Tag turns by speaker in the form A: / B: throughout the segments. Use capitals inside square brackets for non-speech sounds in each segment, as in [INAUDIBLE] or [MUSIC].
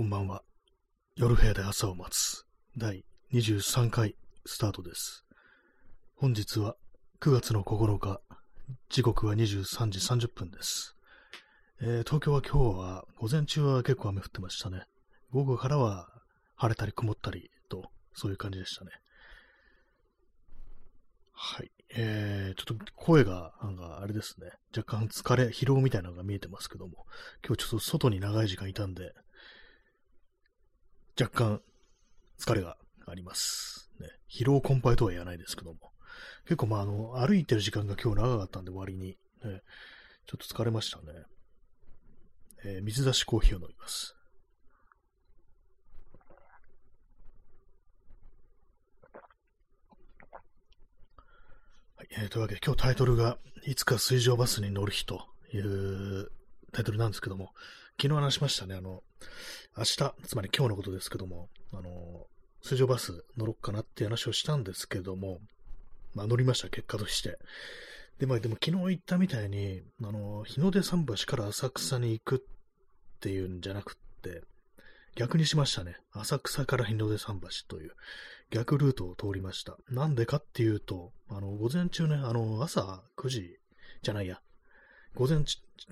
A: こんばんは。夜部屋で朝を待つ第23回スタートです。本日は9月の9日、時刻は23時30分です。えー東京は今日は午前中は結構雨降ってましたね。午後からは晴れたり曇ったりと、そういう感じでしたね。はい。えー、ちょっと声が、なんかあれですね。若干疲れ、疲労みたいなのが見えてますけども、今日ちょっと外に長い時間いたんで、若干疲れがあります。ね、疲労困憊とは言わないですけども。結構まああの、歩いてる時間が今日長かったんで割に、ね、ちょっと疲れましたね。えー水出しコーヒーを飲みます。はいえーというわけで今日タイトルが、いつか水上バスに乗る日というタイトルなんですけども、昨日話しましたね、あの、明日、つまり今日のことですけども、あの、水上バス乗ろっかなって話をしたんですけども、まあ乗りました、結果として。で、まあでも昨日言ったみたいに、あの、日の出桟橋から浅草に行くっていうんじゃなくって、逆にしましたね。浅草から日の出桟橋という逆ルートを通りました。なんでかっていうと、あの、午前中ね、あの、朝9時じゃないや、午前、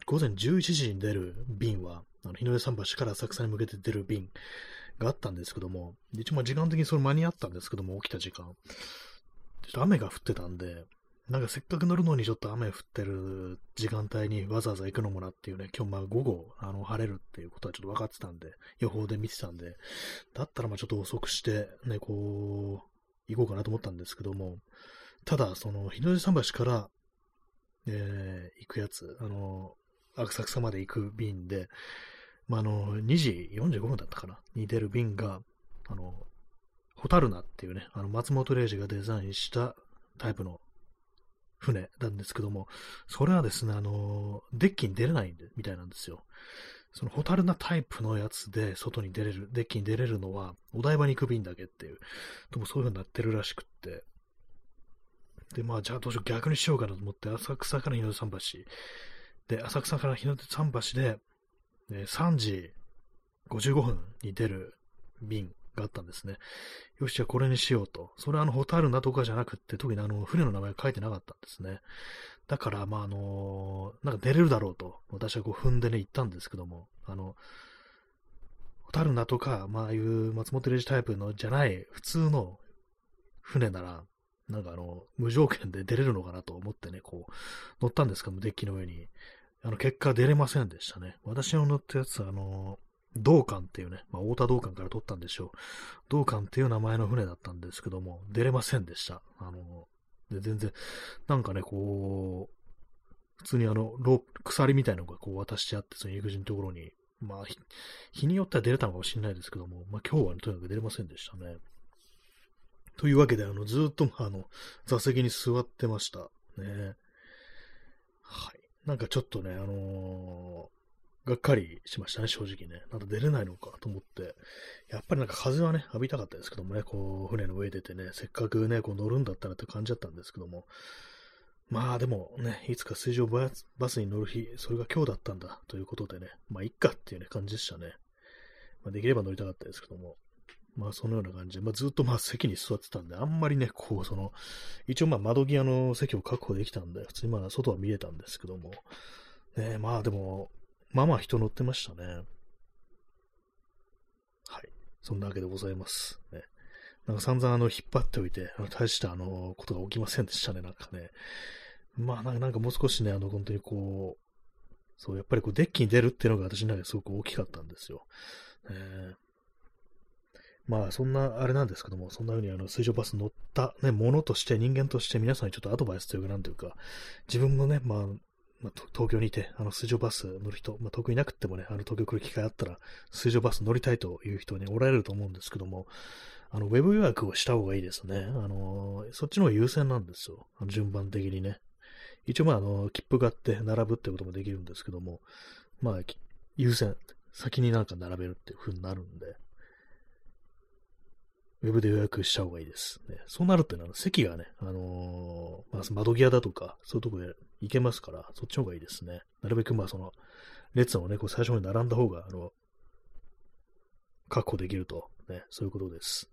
A: 午前11時に出る便は、あの日の出桟橋から浅草に向けて出る便があったんですけども、一応時間的にそれ間に合ったんですけども、起きた時間。ちょっと雨が降ってたんで、なんかせっかく乗るのにちょっと雨降ってる時間帯にわざわざ行くのもなっていうね、今日まあ午後、あの、晴れるっていうことはちょっと分かってたんで、予報で見てたんで、だったらまあちょっと遅くして、ね、こう、行こうかなと思ったんですけども、ただ、その、日の出桟橋から、えー行くやつ、あの、浅草まで行く便で、まあ、あの、2時45分だったかな？に出る便が、あの、ホタルナっていうね、あの、松本零士がデザインしたタイプの船なんですけども、それはですね、あの、デッキに出れないんで、みたいなんですよ。そのホタルナタイプのやつで外に出れる、デッキに出れるのは、お台場に行く便だけっていう、でもそういう風になってるらしくって、で、まあ、じゃあどうしよう、逆にしようかなと思って、浅草から日の桟橋。で、浅草から日の出桟橋で、え3時55分に出る便があったんですね。よし、じゃあこれにしようと。それはあの、ホタルナとかじゃなくって、特にあの、船の名前が書いてなかったんですね。だから、まあ、あのなんか出れるだろうと、私はこう踏んでね、行ったんですけども、あの、ホタルナとか、まあ、ああいう松本零士タイプのじゃない、普通の船なら、なんかあの、無条件で出れるのかなと思ってね、こう、乗ったんですけども、デッキの上に。あの、結果出れませんでしたね。私の乗ったやつは、あの、道館っていうね、まあ、太田道館から取ったんでしょう。道館っていう名前の船だったんですけども、出れませんでした。あの、で全然、なんかね、こう、普通にあの、ロープ、鎖みたいなのがこう渡してあって、その入り口のところに、まあ、日日によっては出れたのかもしれないですけども、まあ今日はね、とにかく出れませんでしたね。というわけで、あの、ずっと、あの、座席に座ってました。ね。はい。なんかちょっとね、あのーがっかりしましたね、正直ね。なんか出れないのかと思って。やっぱりなんか風はね、浴びたかったですけどもね、こう、船の上出てね、せっかくね、こう乗るんだったらって感じだったんですけども。まあでもね、いつか水上バスに乗る日、それが今日だったんだということでね、まあいっかっていうね、感じでしたね。まあできれば乗りたかったですけども。まあそのような感じで、まあずっとまあ席に座ってたんで、あんまりね、こう、その、一応まあ窓際の席を確保できたんで、普通にまあ外は見えたんですけども。ねまあでも、まあまあ人乗ってましたね。はい。そんなわけでございます。ね。なんか散々あの、引っ張っておいて、大したあの、ことが起きませんでしたね、なんかね。まあなんかなんかもう少しね、あの、本当にこう、そう、やっぱりこう、デッキに出るっていうのが私の中ですごく大きかったんですよ。えーまあ、そんな、あれなんですけども、そんな風にあの、水上バス乗ったね、ものとして、人間として皆さんにちょっとアドバイスというか、なんというか、自分もね、まあ、まあ、東京にいて、あの、水上バス乗る人、まあ、遠くになくてもね、あの、東京来る機会あったら、水上バス乗りたいという人におられると思うんですけども、あの、ウェブ予約をした方がいいですね。あの、そっちの方が優先なんですよ。あの順番的にね。一応、まあ、あの、切符があって並ぶってこともできるんですけども、まあ、優先、先になんか並べるっていう風になるんで、ウェブで予約した方がいいです。ね、そうなるってのは席がね、あのーまあ、窓際だとか、そういうとこで行けますから、そっちの方がいいですね。なるべくまあその、列をね、こう最初に並んだ方が、あの、確保できると、ね、そういうことです。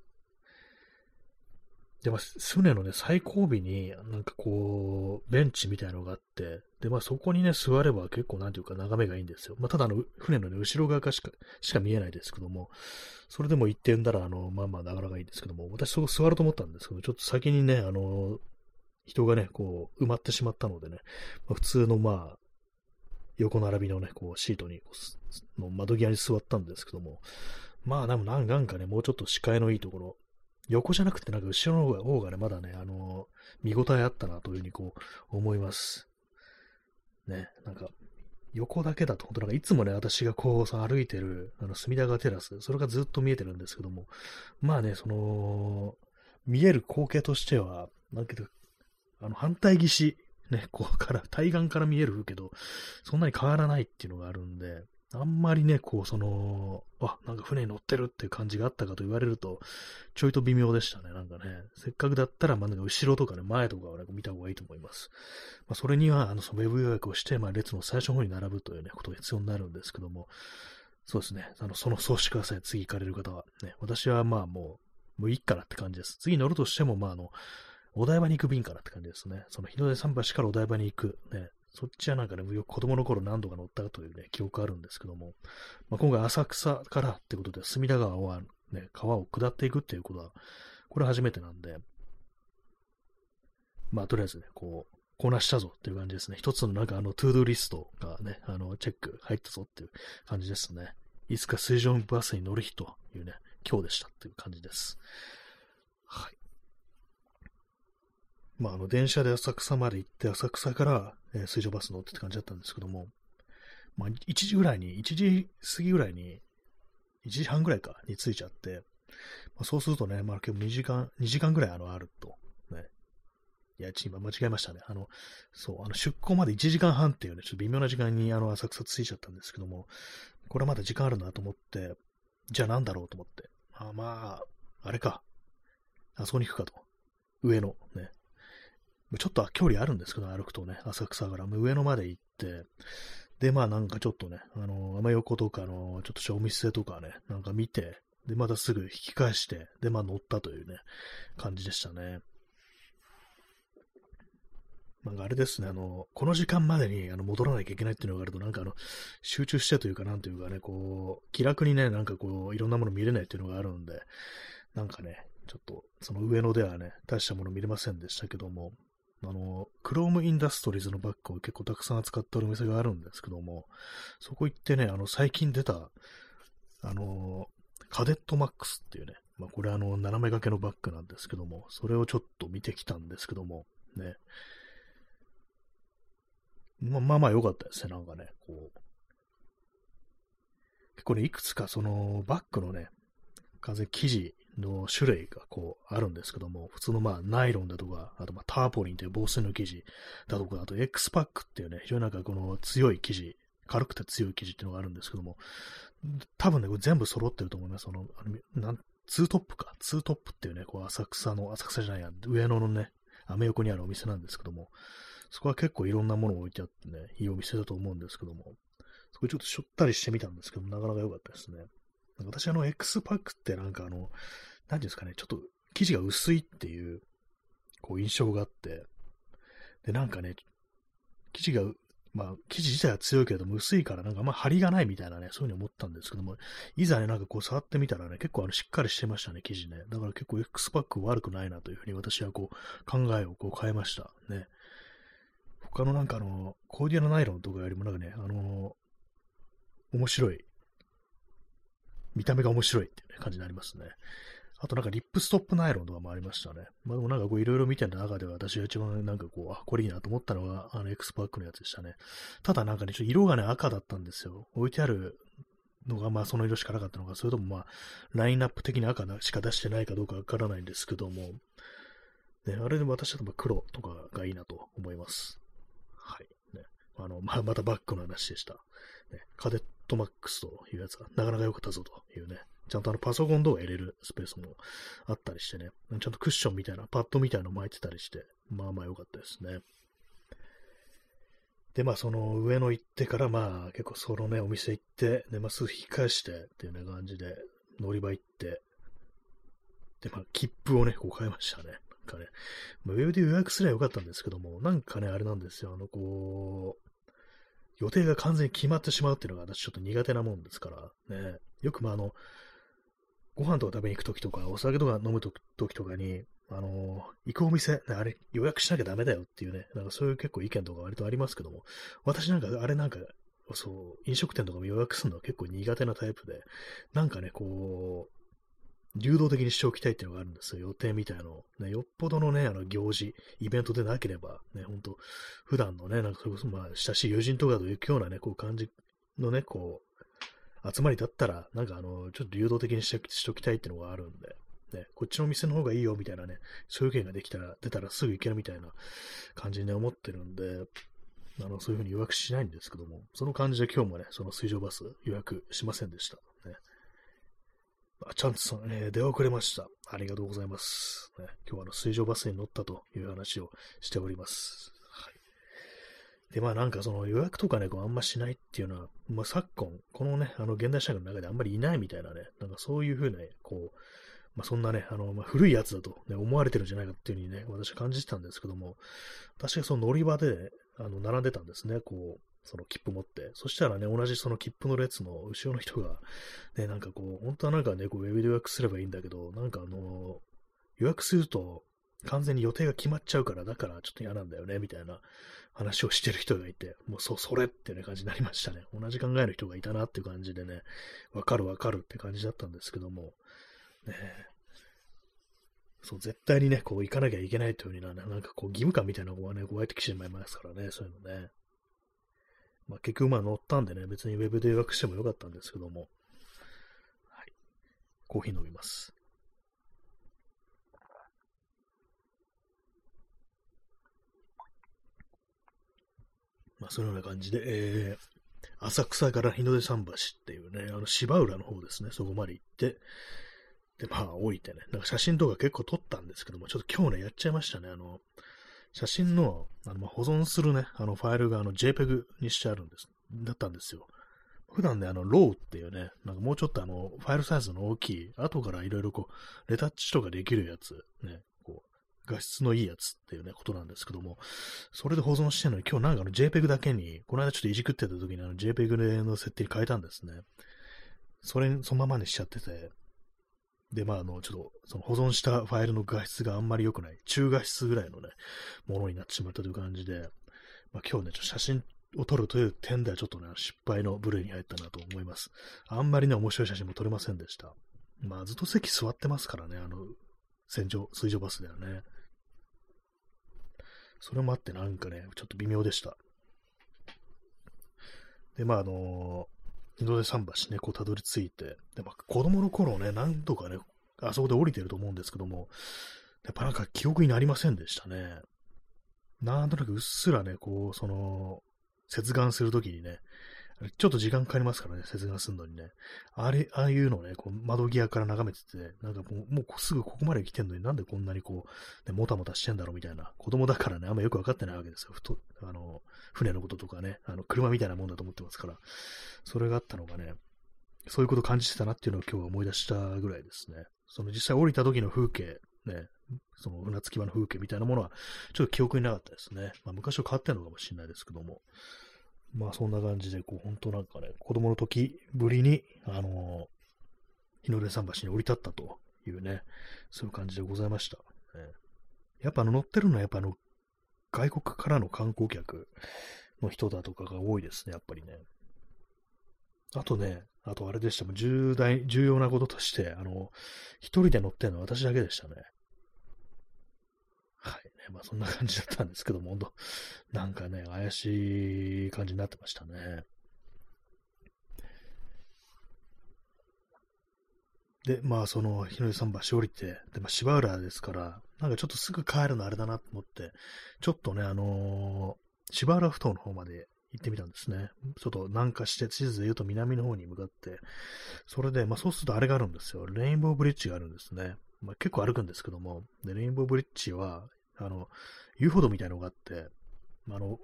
A: で、まあ、船のね、最後尾に、なんかこう、ベンチみたいなのがあって、で、まあ、そこにね、座れば結構、なんていうか、眺めがいいんですよ。まあ、ただの、船のね、後ろ側かしか、しか見えないですけども、それでも行ってんだら、あの、まあまあ、なかなかいいんですけども、私そこ座ると思ったんですけど、ちょっと先にね、あの、人がね、こう、埋まってしまったのでね、まあ、普通の、まあ、横並びのね、こう、シートに、の窓際に座ったんですけども、まあ、でもなんかね、もうちょっと視界のいいところ、横じゃなくて、なんか後ろの方がね、まだね、あの見応えあったなというふうにこう、思います。ね、なんか、横だけだと、本当なんかいつもね、私がこうさ、歩いてる、あの、隅田川テラス、それがずっと見えてるんですけども、まあね、その、見える光景としては、なんけど、あの、反対岸、ね、こうから、対岸から見えるけど、そんなに変わらないっていうのがあるんで、あんまりね、こう、その、あ、なんか船に乗ってるっていう感じがあったかと言われると、ちょいと微妙でしたね。なんかね、せっかくだったら、まあ、なんか後ろとかね、前とかをね、見た方がいいと思います。まあ、それには、あの、そのウェブ予約をして、まあ、列の最初の方に並ぶというね、ことが必要になるんですけども、そうですね、あの、その、そうしてください。次行かれる方は。ね、私はまあもう、もういいかなって感じです。次乗るとしても、まあ、あの、お台場に行く便かなって感じですね。その日の出桟橋からお台場に行く、ね、そっちはなんかね、子供の頃何度か乗ったというね、記憶あるんですけども、まあ、今回浅草からってことで、隅田川はね、川を下っていくっていうことは、これ初めてなんで、まあ、とりあえずね、こう、こなしたぞっていう感じですね。一つのなんかあの、 to-do list がね、あの、チェック入ったぞっていう感じですね。いつか水上バスに乗る日というね、今日でしたっていう感じです。はい。まあ、あの、電車で浅草まで行って、浅草から、えー、水上バス乗ってって感じだったんですけども、まあ、1時ぐらいに、1時過ぎぐらいに、1時半ぐらいか、に着いちゃって、まあ、そうするとね、まあ、結構2時間、2時間ぐらいあの、あると。ね。いや、今間違えましたね。あの、そう、あの、出港まで1時間半っていうね、ちょっと微妙な時間に、あの、浅草着いちゃったんですけども、これはまだ時間あるなと思って、じゃあなんだろうと思って。あまあ、あれか。あそこに行くかと。上のね、ちょっと距離あるんですけど、歩くとね、浅草から。上野まで行って、で、まあなんかちょっとね、あの、雨横とかの、ちょっとお店とかね、なんか見て、で、またすぐ引き返して、で、まあ乗ったというね、感じでしたね。なんかあれですね、あの、この時間までにあの戻らなきゃいけないっていうのがあると、なんかあの、集中してというか、なんというかね、こう、気楽にね、なんかこう、いろんなもの見れないっていうのがあるんで、なんかね、ちょっと、その上野ではね、大したもの見れませんでしたけども、あの、クロームインダストリーズのバッグを結構たくさん扱っておるお店があるんですけども、そこ行ってね、あの、最近出た、あの、カデットマックスっていうね、まあ、これあの、斜め掛けのバッグなんですけども、それをちょっと見てきたんですけども、ね。まあまあまあ良かったですね、なんかね、こう。結構ね、いくつかそのバッグのね、完全生地の種類がこうあるんですけども、普通のまあナイロンだとか、あとまあターポリンという防水の生地だとか、あと X パックっていうね、非常になんかこの強い生地、軽くて強い生地っていうのがあるんですけども、多分ね、これ全部揃ってると思います。その、あのなんツートップか。ツートップっていうね、こう浅草の、浅草じゃないや、上野のね、アメ横にあるお店なんですけども、そこは結構いろんなものを置いてあってね、いいお店だと思うんですけども、そこちょっとしょったりしてみたんですけどもなかなか良かったですね。私あの X パックってなんかあの、何ですかね、ちょっと生地が薄いっていう、こう印象があって、で、なんかね、生地が、まあ、生地自体は強いけれども薄いからなんかあんま張りがないみたいなね、そういうふうに思ったんですけども、いざね、なんかこう触ってみたらね、結構あのしっかりしてましたね、生地ね。だから結構 X パック悪くないなというふうに私はこう考えをこう変えました。ね。他のなんかあの、コーディアのナイロンとかよりもなんかね、あの面白い見た目が面白いっていう、ね、感じになりますね。あとなんかリップストップナイロンとかもありましたね。まあでもなんかこういろいろ見てた中では私が一番なんかこう、あ、これいいなと思ったのがあの X パックのやつでしたね。ただなんかね、ちょっと色がね赤だったんですよ。置いてあるのがまあその色しかなかったのか、それともまあラインナップ的に赤しか出してないかどうかわからないんですけども、ね、あれで私は黒とかがいいなと思います。はい。ね、あの、まあ、またバックの話でした。ね、カデットマックスというやつがなかなか良かったぞというね、ちゃんとあのパソコン動画入れるスペースもあったりしてね、ちゃんとクッションみたいな、パッドみたいなの巻いてたりして、まあまあ良かったですね。で、まあその上野行ってから、まあ結構そのね、お店行って、で、まあすぐ引き返してっていうね感じで、乗り場行って、で、まあ、切符をね、こう買いましたね。なんかね、まあ、ウェブで予約すればよかったんですけども、なんかね、あれなんですよ。あの、こう、予定が完全に決まってしまうっていうのが私ちょっと苦手なもんですから、ね、よくまああの、ご飯とか食べに行くときとか、お酒とか飲むときとかに、あの、行くお店、あれ、予約しなきゃダメだよっていうね、なんかそういう結構意見とか割とありますけども、私なんか、あれなんか、そう、飲食店とかも予約するのは結構苦手なタイプで、なんかね、こう、流動的にしておきたいっていうのがあるんですよ。予定みたいの。ね、よっぽどのね、あの行事、イベントでなければ、ね、ほんと、普段のね、なんかそれこそ、まあ、親しい友人とかと行くようなね、こう感じのね、こう、集まりだったら、なんかあの、ちょっと流動的にしてしときたいっていうのがあるんで、ね、こっちのお店の方がいいよみたいなね、そういう意見ができたら、出たらすぐ行けるみたいな感じに、ね、思ってるんで、あの、そういうふうに予約しないんですけども、その感じで今日もね、その水上バス予約しませんでした。あチャンツさん、えー、出遅れました。ありがとうございます。ね、今日はあの水上バスに乗ったという話をしております。はい、で、まあなんかその予約とかね、こうあんましないっていうのは、まあ昨今、このね、あの現代社会の中であんまりいないみたいなね、なんかそういうふうな、こう、まあ、そんなね、あの、まあ、古いやつだと、ね、思われてるんじゃないかっていうふうにね、私は感じてたんですけども、私がその乗り場で、ね、あの、並んでたんですね、こう、その切符持って。そしたらね、同じその切符の列の後ろの人が、ね、なんかこう、本当はなんかね、こう、ウェブで予約すればいいんだけど、なんかあの、予約すると、完全に予定が決まっちゃうから、だからちょっと嫌なんだよね、みたいな話をしてる人がいて、もうそ、それってね、感じになりましたね。同じ考えの人がいたなっていう感じでね、わかるわかるって感じだったんですけども、ね、そう、絶対にね、こう行かなきゃいけないというようにな、なんかこう義務感みたいなのがね、こうやってきてしまいますからね、そういうのね。まあ結局まあ乗ったんでね、別にウェブで予約してもよかったんですけども。はい。コーヒー飲みます。まあ、そのような感じで、えー、浅草から日の出桟橋っていうね、あの芝浦の方ですね、そこまで行って、で、まあ、置いてね、なんか写真とか結構撮ったんですけども、ちょっと今日ね、やっちゃいましたね。あの、写真の、あの、ま、保存するね、あの、ファイルが、あの、JPEG にしてあるんです、だったんですよ。普段ね、あの、RAW っていうね、なんかもうちょっとあの、ファイルサイズの大きい、後からいろいろこう、レタッチとかできるやつ、ね、こう、画質のいいやつっていうね、ことなんですけども、それで保存してるのに、今日なんかあの JPEG だけに、この間ちょっといじくってた時にあの JPEG の設定変えたんですね。それ、そのままにしちゃってて、で、まあ、あの、ちょっと、その保存したファイルの画質があんまり良くない、中画質ぐらいのね、ものになってしまったという感じで、まあ、今日ね、ちょっと写真を撮るという点ではちょっとね、失敗の部類に入ったなと思います。あんまりね、面白い写真も撮れませんでした。まあ、ずっと席座ってますからね、あの、戦場、水上バスではね。それもあってなんかね、ちょっと微妙でした。で、まあ、あの二度手桟橋ね、こうたどり着いて、で、まあ、子供の頃ね、何度かね、あそこで降りてると思うんですけども、やっぱなんか記憶になりませんでしたね。なんとなくうっすらね、こう、その、接岸するときにね、ちょっと時間かかりますからね、接岸するのにね。あれ、ああいうのをね、こう窓際から眺めてて、なんかもう、もうすぐここまで来てんのになんでこんなにこう、ね、もたもたしてんだろうみたいな。子供だからね、あんまよくわかってないわけですよ。ふと、あの、船のこととかね、あの、車みたいなもんだと思ってますから。それがあったのがね、そういうこと感じてたなっていうのを今日は思い出したぐらいですね。その実際降りた時の風景、ね、その船着き場の風景みたいなものは、ちょっと記憶になかったですね。まあ昔は変わってんのかもしれないですけども。まあそんな感じで、こう、本当なんかね、子供の時ぶりに、あの日の出桟橋に降り立ったというね、そういう感じでございました。ね、やっぱあの乗ってるのはやっぱあの、外国からの観光客の人だとかが多いですね、やっぱりね。あとね、あとあれでした、重大、重要なこととして、あの、一人で乗ってるのは私だけでしたね。はい。まあそんな感じだったんですけども、本当なんかね、怪しい感じになってましたね。で、まあその、日の出桟橋降りて、で、まあ芝浦ですから、なんかちょっとすぐ帰るのあれだなと思って、ちょっとね、あのー、芝浦ふ頭の方まで行ってみたんですね。ちょっと南下して、地図で言うと南の方に向かって、それで、まあそうするとあれがあるんですよ。レインボーブリッジがあるんですね。まあ結構歩くんですけども、で、レインボーブリッジは、あの、遊歩道みたいなのがあって、あの、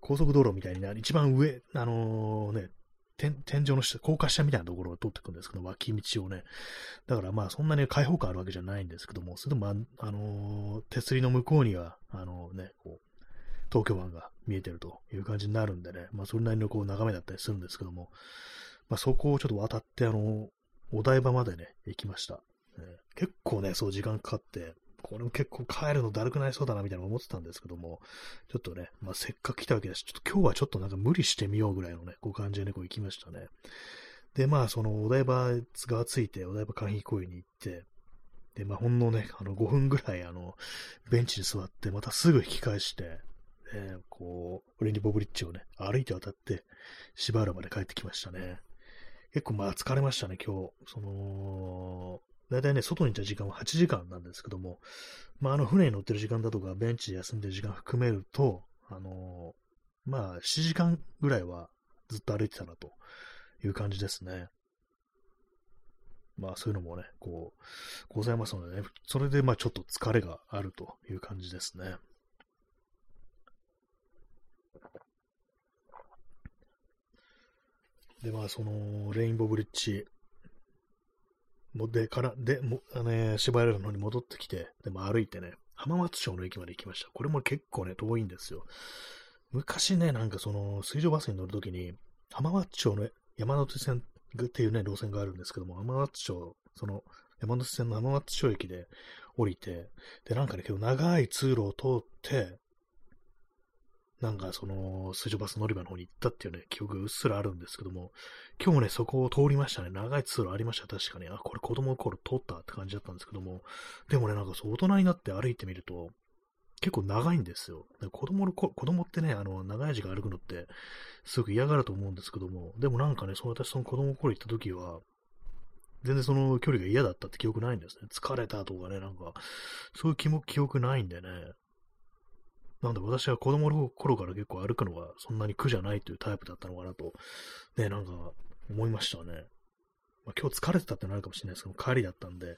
A: 高速道路みたいにね、一番上、あのー、ね、天天井の下、高架下みたいなところを通っていくんですけど、脇道をね。だからまあそんなに開放感あるわけじゃないんですけども、それでもあ、のー、手すりの向こうには、あのね、こう、東京湾が見えてるという感じになるんでね、まあそれなりのこう眺めだったりするんですけども、まあそこをちょっと渡って、あの、お台場までね、行きました。ね、結構ね、そう時間かかって、これも結構帰るのだるくなりそうだなみたいな思ってたんですけども、ちょっとね、まあ、せっかく来たわけだし、ちょっと今日はちょっとなんか無理してみようぐらいのね、こう感じでね、こう行きましたね。で、まあ、そのお台場がついて、お台場海浜公園に行って、で、まあ、ほんのね、あの、5分ぐらい、あの、ベンチに座って、またすぐ引き返して、えー、こう、オレンジボブリッジをね、歩いて渡って、芝原まで帰ってきましたね。結構まあ疲れましたね、今日。その、大体ね、外にいた時間は8時間なんですけども、まあ、あの、船に乗ってる時間だとか、ベンチで休んでる時間含めると、あのー、まあ、7時間ぐらいはずっと歩いてたなという感じですね。まあ、そういうのもね、こう、ございますのでね、それで、まあ、ちょっと疲れがあるという感じですね。で、まあ、その、レインボーブリッジ、もで、から、で、も、あのね、芝原の方に戻ってきて、でも歩いてね、浜松町の駅まで行きました。これも結構ね、遠いんですよ。昔ね、なんかその、水上バスに乗るときに、浜松町の山手線っていうね、路線があるんですけども、浜松町、その、山手線の浜松町駅で降りて、で、なんかね、結構長い通路を通って、なんかその、水上バス乗り場の方に行ったっていうね、記憶がうっすらあるんですけども、今日もね、そこを通りましたね。長い通路ありました、確かに。あ、これ子供の頃通ったって感じだったんですけども、でもね、なんかそう、大人になって歩いてみると、結構長いんですよ。子供の子供ってね、あの、長い時間歩くのって、すごく嫌がると思うんですけども、でもなんかね、そう私その子供の頃行った時は、全然その距離が嫌だったって記憶ないんですね。疲れたとかね、なんか、そういう気も記憶ないんでね。なんで私は子供の頃から結構歩くのがそんなに苦じゃないというタイプだったのかなと、ね、なんか思いましたね。まあ、今日疲れてたってなるかもしれないですけど、帰りだったんで、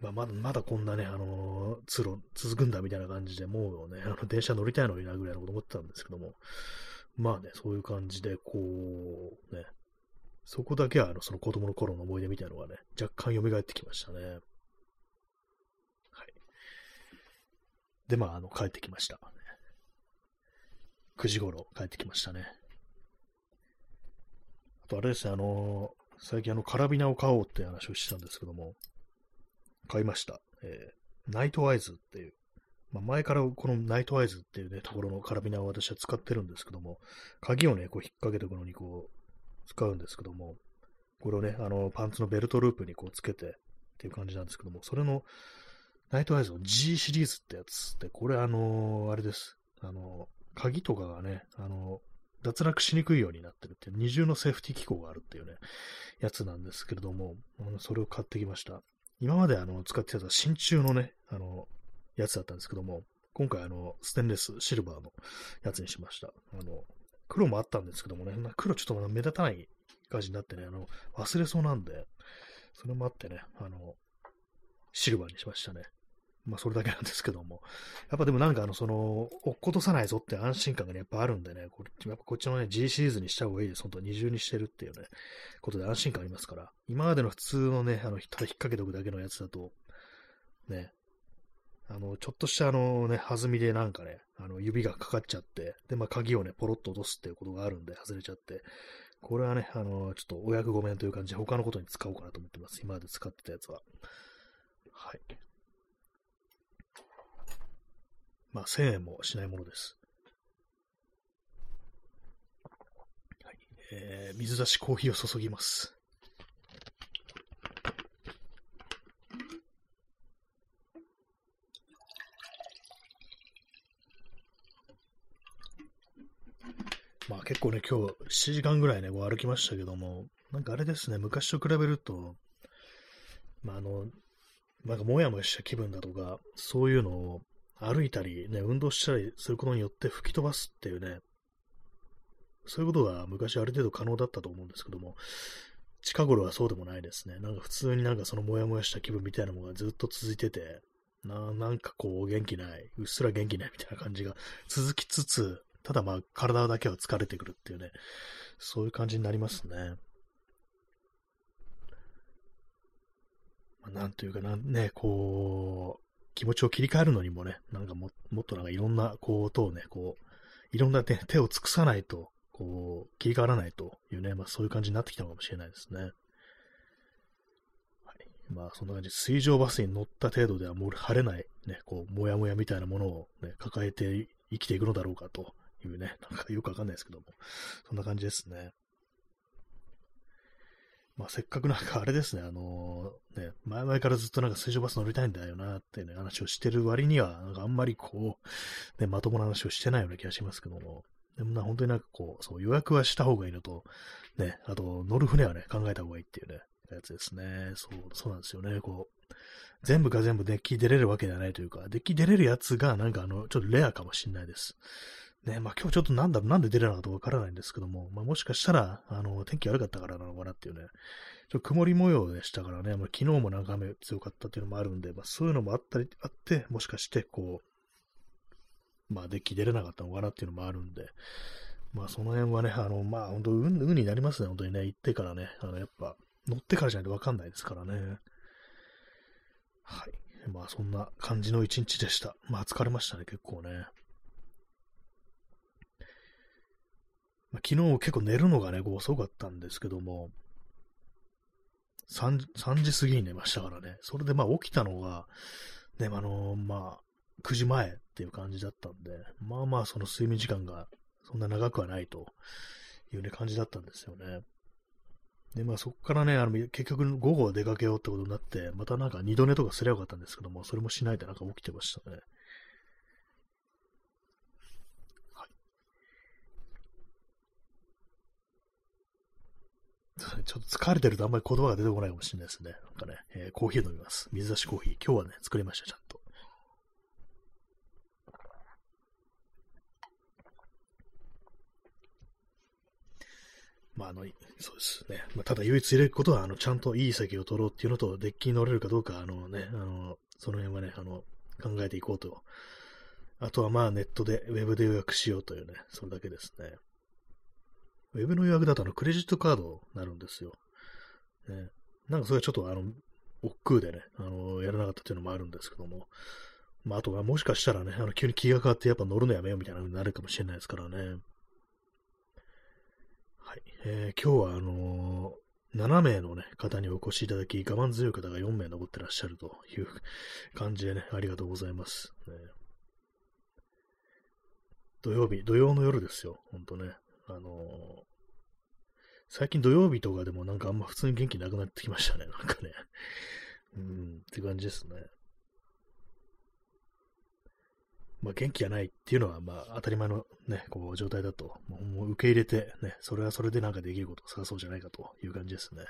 A: まあ、まだ、まだこんなね、あのー、通路続くんだみたいな感じで、もうね、あの、電車乗りたいのになぐらいのこと思ってたんですけども、まあね、そういう感じで、こう、ね、そこだけは、あの、その子供の頃の思い出みたいなのがね、若干蘇ってきましたね。はい。で、まあ、あの、帰ってきました。9時頃帰ってきましたね。あとあれですね、あのー、最近あの、カラビナを買おうって話をしてたんですけども、買いました。えー、ナイトアイズっていう、まあ、前からこのナイトアイズっていうね、ところのカラビナを私は使ってるんですけども、鍵をね、こう引っ掛けておくのにこう、使うんですけども、これをね、あの、パンツのベルトループにこうつけてっていう感じなんですけども、それの、ナイトアイズの G シリーズってやつで、これあのー、あれです。あの鍵とかがね、あの、脱落しにくいようになってるっていう、二重のセーフティ機構があるっていうね、やつなんですけれども、それを買ってきました。今まであの、使ってた真鍮のね、あの、やつだったんですけども、今回あの、ステンレス、シルバーのやつにしました。あの、黒もあったんですけどもね、黒ちょっとまだ目立たない感じになってね、あの、忘れそうなんで、それもあってね、あの、シルバーにしましたね。まあ、それだけなんですけども。やっぱでもなんかあの、その、落っことさないぞって安心感がね、やっぱあるんでね、こっちやっぱこっちのね、G シリーズにした方がいいです。本当二重にしてるっていうね、ことで安心感ありますから。今までの普通のね、あの、ただ引っ掛けておくだけのやつだと、ね、あの、ちょっとしたあのね、弾みでなんかね、あの、指がかかっちゃって、で、まあ、鍵をね、ポロッと落とすっていうことがあるんで、外れちゃって、これはね、あの、ちょっとお役御免という感じで他のことに使おうかなと思ってます。今まで使ってたやつは。はい。まあ、1000円もしないものです。はい、えー、水出しコーヒーを注ぎます。まあ結構ね、今日7時間ぐらいね、歩きましたけども、なんかあれですね、昔と比べると、まああの、なんかもやもやした気分だとか、そういうのを歩いたり、ね、運動したりすることによって吹き飛ばすっていうね、そういうことが昔ある程度可能だったと思うんですけども、近頃はそうでもないですね。なんか普通になんかそのモヤモヤした気分みたいなものがずっと続いてて、ななんかこう元気ない、うっすら元気ないみたいな感じが続きつつ、ただまあ体だけは疲れてくるっていうね、そういう感じになりますね。まあ、なんというかな、ね、こう、気持ちを切り替えるのにもね、なんかももっとなんかいろんなことをね、こう、いろんな手手を尽くさないと、こう、切り替わらないというね、まあそういう感じになってきたのかもしれないですね。はい。まあそんな感じ、水上バスに乗った程度ではもう晴れない、ね、こう、もやもやみたいなものをね、抱えて生きていくのだろうかというね、なんかよくわかんないですけども、そんな感じですね。まあ、せっかくなんかあれですね、あのー、ね、前々からずっとなんか水上バス乗りたいんだよなってね、話をしてる割には、なんかあんまりこう、ね、まともな話をしてないような気がしますけども、でもな、本当になんかこう、そう、予約はした方がいいのと、ね、あと、乗る船はね、考えた方がいいっていうね、やつですね。そう、そうなんですよね、こう。全部が全部デッキ出れるわけではないというか、デッキ出れるやつがなんかあの、ちょっとレアかもしんないです。ね、まあ今日ちょっとなんだ、なんで出れなかったかわからないんですけども、まあもしかしたら、あの、天気悪かったからなのかなっていうね、ちょ曇り模様でしたからね、まあ、昨日もなんか雨強かったっていうのもあるんで、まあそういうのもあったり、あって、もしかしてこう、まあデッキ出れなかったのかなっていうのもあるんで、まあその辺はね、あの、まあ本当、運、運になりますね、本当にね、行ってからね、あの、やっぱ、乗ってからじゃないとわかんないですからね。はい。まあそんな感じの一日でした。まあ疲れましたね、結構ね。ま、昨日結構寝るのがね、こう遅かったんですけども、3, 3時過ぎに寝ましたからね。それでまあ起きたのが、ね、あのー、まあ、9時前っていう感じだったんで、まあまあその睡眠時間がそんな長くはないというね、感じだったんですよね。で、まあそこからね、あの、結局午後は出かけようってことになって、またなんか二度寝とかすればよかったんですけども、それもしないでなんか起きてましたね。[LAUGHS] ちょっと疲れてるとあんまり言葉が出てこないかもしれないですね。なんかね、えー、コーヒー飲みます。水出しコーヒー。今日はね、作りました、ちゃんと。まあ、あの、そうですね。まあ、ただ唯一入れることは、あの、ちゃんといい席を取ろうっていうのと、デッキに乗れるかどうか、あのね、あの、その辺はね、あの、考えていこうと。あとはまあ、ネットで、ウェブで予約しようというね、それだけですね。ウェブの予約だとあのクレジットカードになるんですよ。ね、なんかそれはちょっとあの、億劫でね、あの、やらなかったっていうのもあるんですけども、まあ、あとはもしかしたらね、あの、急に気が変わってやっぱ乗るのやめようみたいな風になるかもしれないですからね。はい。えー、今日はあのー、7名のね、方にお越しいただき、我慢強い方が4名残ってらっしゃるという感じでね、ありがとうございます。ね、土曜日、土曜の夜ですよ、ほんとね。あの、最近土曜日とかでもなんかあんま普通に元気なくなってきましたね。[LAUGHS] なんかね。うん、って感じですね。まあ、元気がないっていうのは、まあ、当たり前のね、こう、状態だと、もう受け入れて、ね、それはそれでなんかできることを探そうじゃないかという感じですね。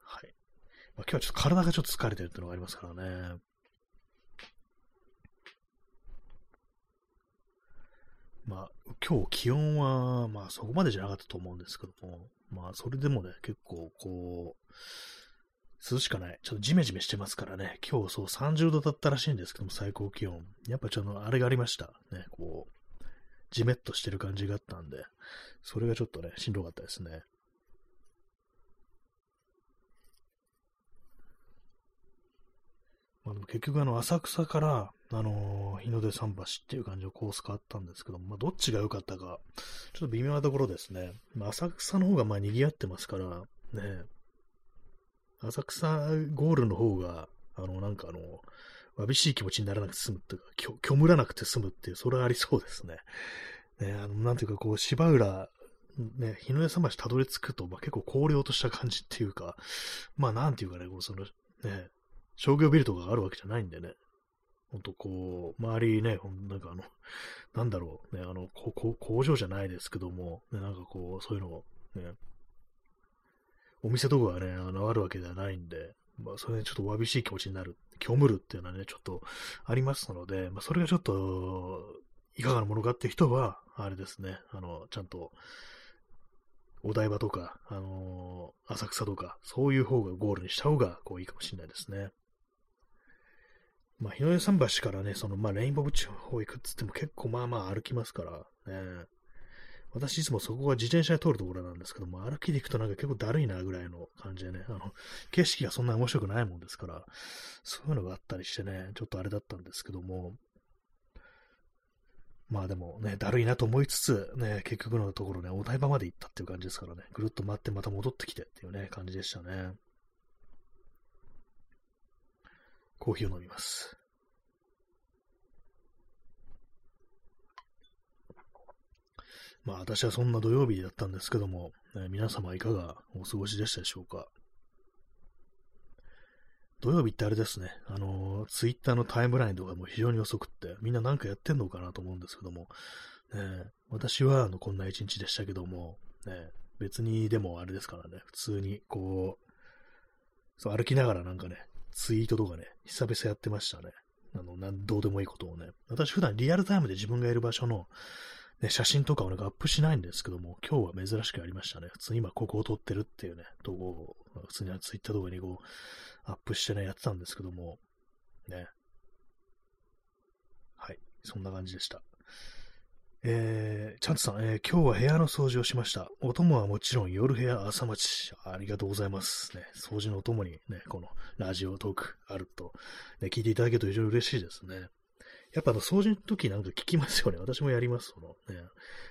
A: はい。まあ、今日はちょっと体がちょっと疲れてるっていうのがありますからね。まあ、今日気温は、まあそこまでじゃなかったと思うんですけども、まあそれでもね、結構こう、涼しかない。ちょっとジメジメしてますからね、今日そう30度だったらしいんですけども、最高気温。やっぱちょっとあれがありました。ね、こう、ジメッとしてる感じがあったんで、それがちょっとね、しんどかったですね。まあ、でも結局あの、浅草から、あのー、日の出桟橋っていう感じのコースがあったんですけど、まあ、どっちが良かったか、ちょっと微妙なところですね。まあ、浅草の方がまあ賑わってますから、ね、浅草ゴールの方が、あの、なんかあの、わびしい気持ちにならなくて済むっていうか、きょ、虚無らなくて済むっていう、それはありそうですね。ね、あの、なんていうか、こう、芝浦、ね、日の出桟橋たどり着くと、まあ、結構荒涼とした感じっていうか、まあ、なんていうかね、こう、その、ね、商業ビルとかがあるわけじゃないんでね。ほんとこう、周りね、なんかあの、なんだろう、ね、あの、工場じゃないですけども、ね、なんかこう、そういうのを、ね、お店とかがね、あの、あるわけではないんで、まあ、それでちょっとわびしい気持ちになる、虚無るっていうのはね、ちょっとありますので、まあ、それがちょっと、いかがなものかっていう人は、あれですね、あの、ちゃんと、お台場とか、あのー、浅草とか、そういう方がゴールにした方が、こう、いいかもしれないですね。まあ、日の出桟橋からね、その、まあ、レインボーブッチの方行くっつっても結構まあまあ歩きますから、ね。私いつもそこが自転車で通るところなんですけども、歩きで行くとなんか結構だるいなぐらいの感じでね、あの、景色がそんな面白くないもんですから、そういうのがあったりしてね、ちょっとあれだったんですけども、まあでもね、だるいなと思いつつ、ね、結局のところね、お台場まで行ったっていう感じですからね、ぐるっと回ってまた戻ってきてっていうね、感じでしたね。コーヒーを飲みます。まあ私はそんな土曜日だったんですけども、皆様いかがお過ごしでしたでしょうか。土曜日ってあれですね、あの、ツイッターのタイムラインとかも非常に遅くって、みんななんかやってんのかなと思うんですけども、ね、私はあのこんな一日でしたけども、ね、別にでもあれですからね、普通にこう、そう歩きながらなんかね、ツイートとかね、久々やってましたね。あの、なんどうでもいいことをね。私普段リアルタイムで自分がいる場所の、ね、写真とかをなんかアップしないんですけども、今日は珍しくありましたね。普通に今ここを撮ってるっていうね、動画を、普通にツイッター動画にこう、アップしてね、やってたんですけども、ね。はい、そんな感じでした。えー、チャンツさん、えー、今日は部屋の掃除をしました。お供はもちろん夜部屋朝待ち。ありがとうございます。ね、掃除のお供にね、このラジオトークあると、ね、聞いていただけると非常に嬉しいですね。やっぱあの、掃除の時なんか聞きますよね。私もやります。そのね、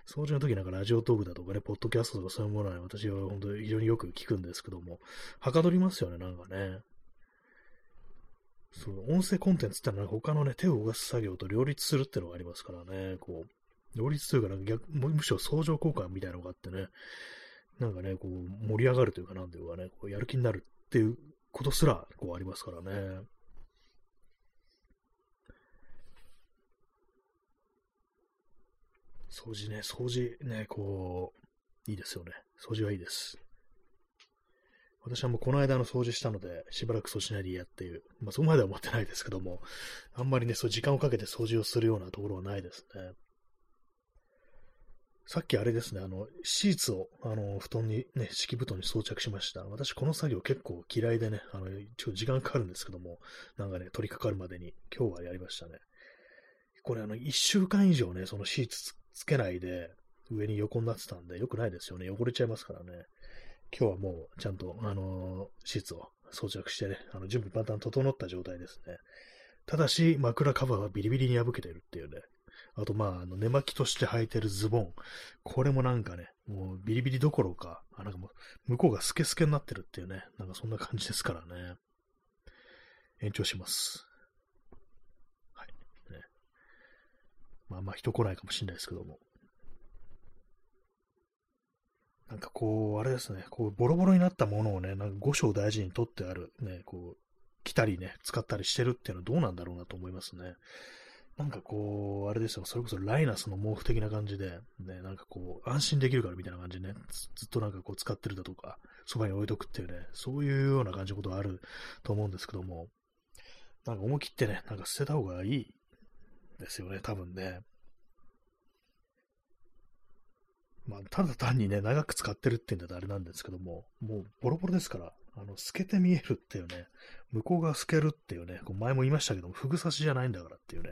A: 掃除の時なんかラジオトークだとかね、ポッドキャストとかそういうものは、ね、私は本当に非常によく聞くんですけども、はかどりますよね、なんかね。そう、音声コンテンツってのは他のね、手を動かす作業と両立するってのがありますからね、こう、両立というかなんか逆、むしろ相乗効果みたいなのがあってね、なんかね、こう、盛り上がるというか、なんていうかね、こうやる気になるっていうことすら、こうありますからね。掃除ね、掃除ね、こう、いいですよね。掃除はいいです。私はもうこの間の掃除したので、しばらくそうしないでいいやっていう、まあそこまでは思ってないですけども、あんまりね、そう時間をかけて掃除をするようなところはないですね。さっきあれですね、あの、シーツを、あの、布団にね、敷布団に装着しました。私この作業結構嫌いでね、あの、ちょっと時間かかるんですけども、なんかね、取り掛かるまでに、今日はやりましたね。これあの、一週間以上ね、そのシーツつけないで、上に横になってたんで、良くないですよね。汚れちゃいますからね。今日はもう、ちゃんと、あの、シーツを装着してね、あの、準備パターン整った状態ですね。ただし、枕カバーはビリビリに破けてるっていうね。あと、まあ、あの、寝巻きとして履いてるズボン。これもなんかね、もうビリビリどころか、あ、なんかもう、向こうがスケスケになってるっていうね、なんかそんな感じですからね。延長します。はい。ねまあまあ人来ないかもしれないですけども。なんかこう、あれですね、こう、ボロボロになったものをね、なんか五章大事に取ってある、ね、こう、来たりね、使ったりしてるっていうのはどうなんだろうなと思いますね。なんかこう、あれですよ、それこそライナスの毛布的な感じで、ね、なんかこう、安心できるからみたいな感じでね、ずっとなんかこう使ってるだとか、そばに置いとくっていうね、そういうような感じのことがあると思うんですけども、なんか思い切ってね、なんか捨てた方がいいですよね、多分ね。まあ、ただ単にね、長く使ってるって言うんだとあれなんですけども、もうボロボロですから、あの、透けて見えるっていうね、向こうが透けるっていうね、こう前も言いましたけども、ふぐ刺しじゃないんだからっていうね、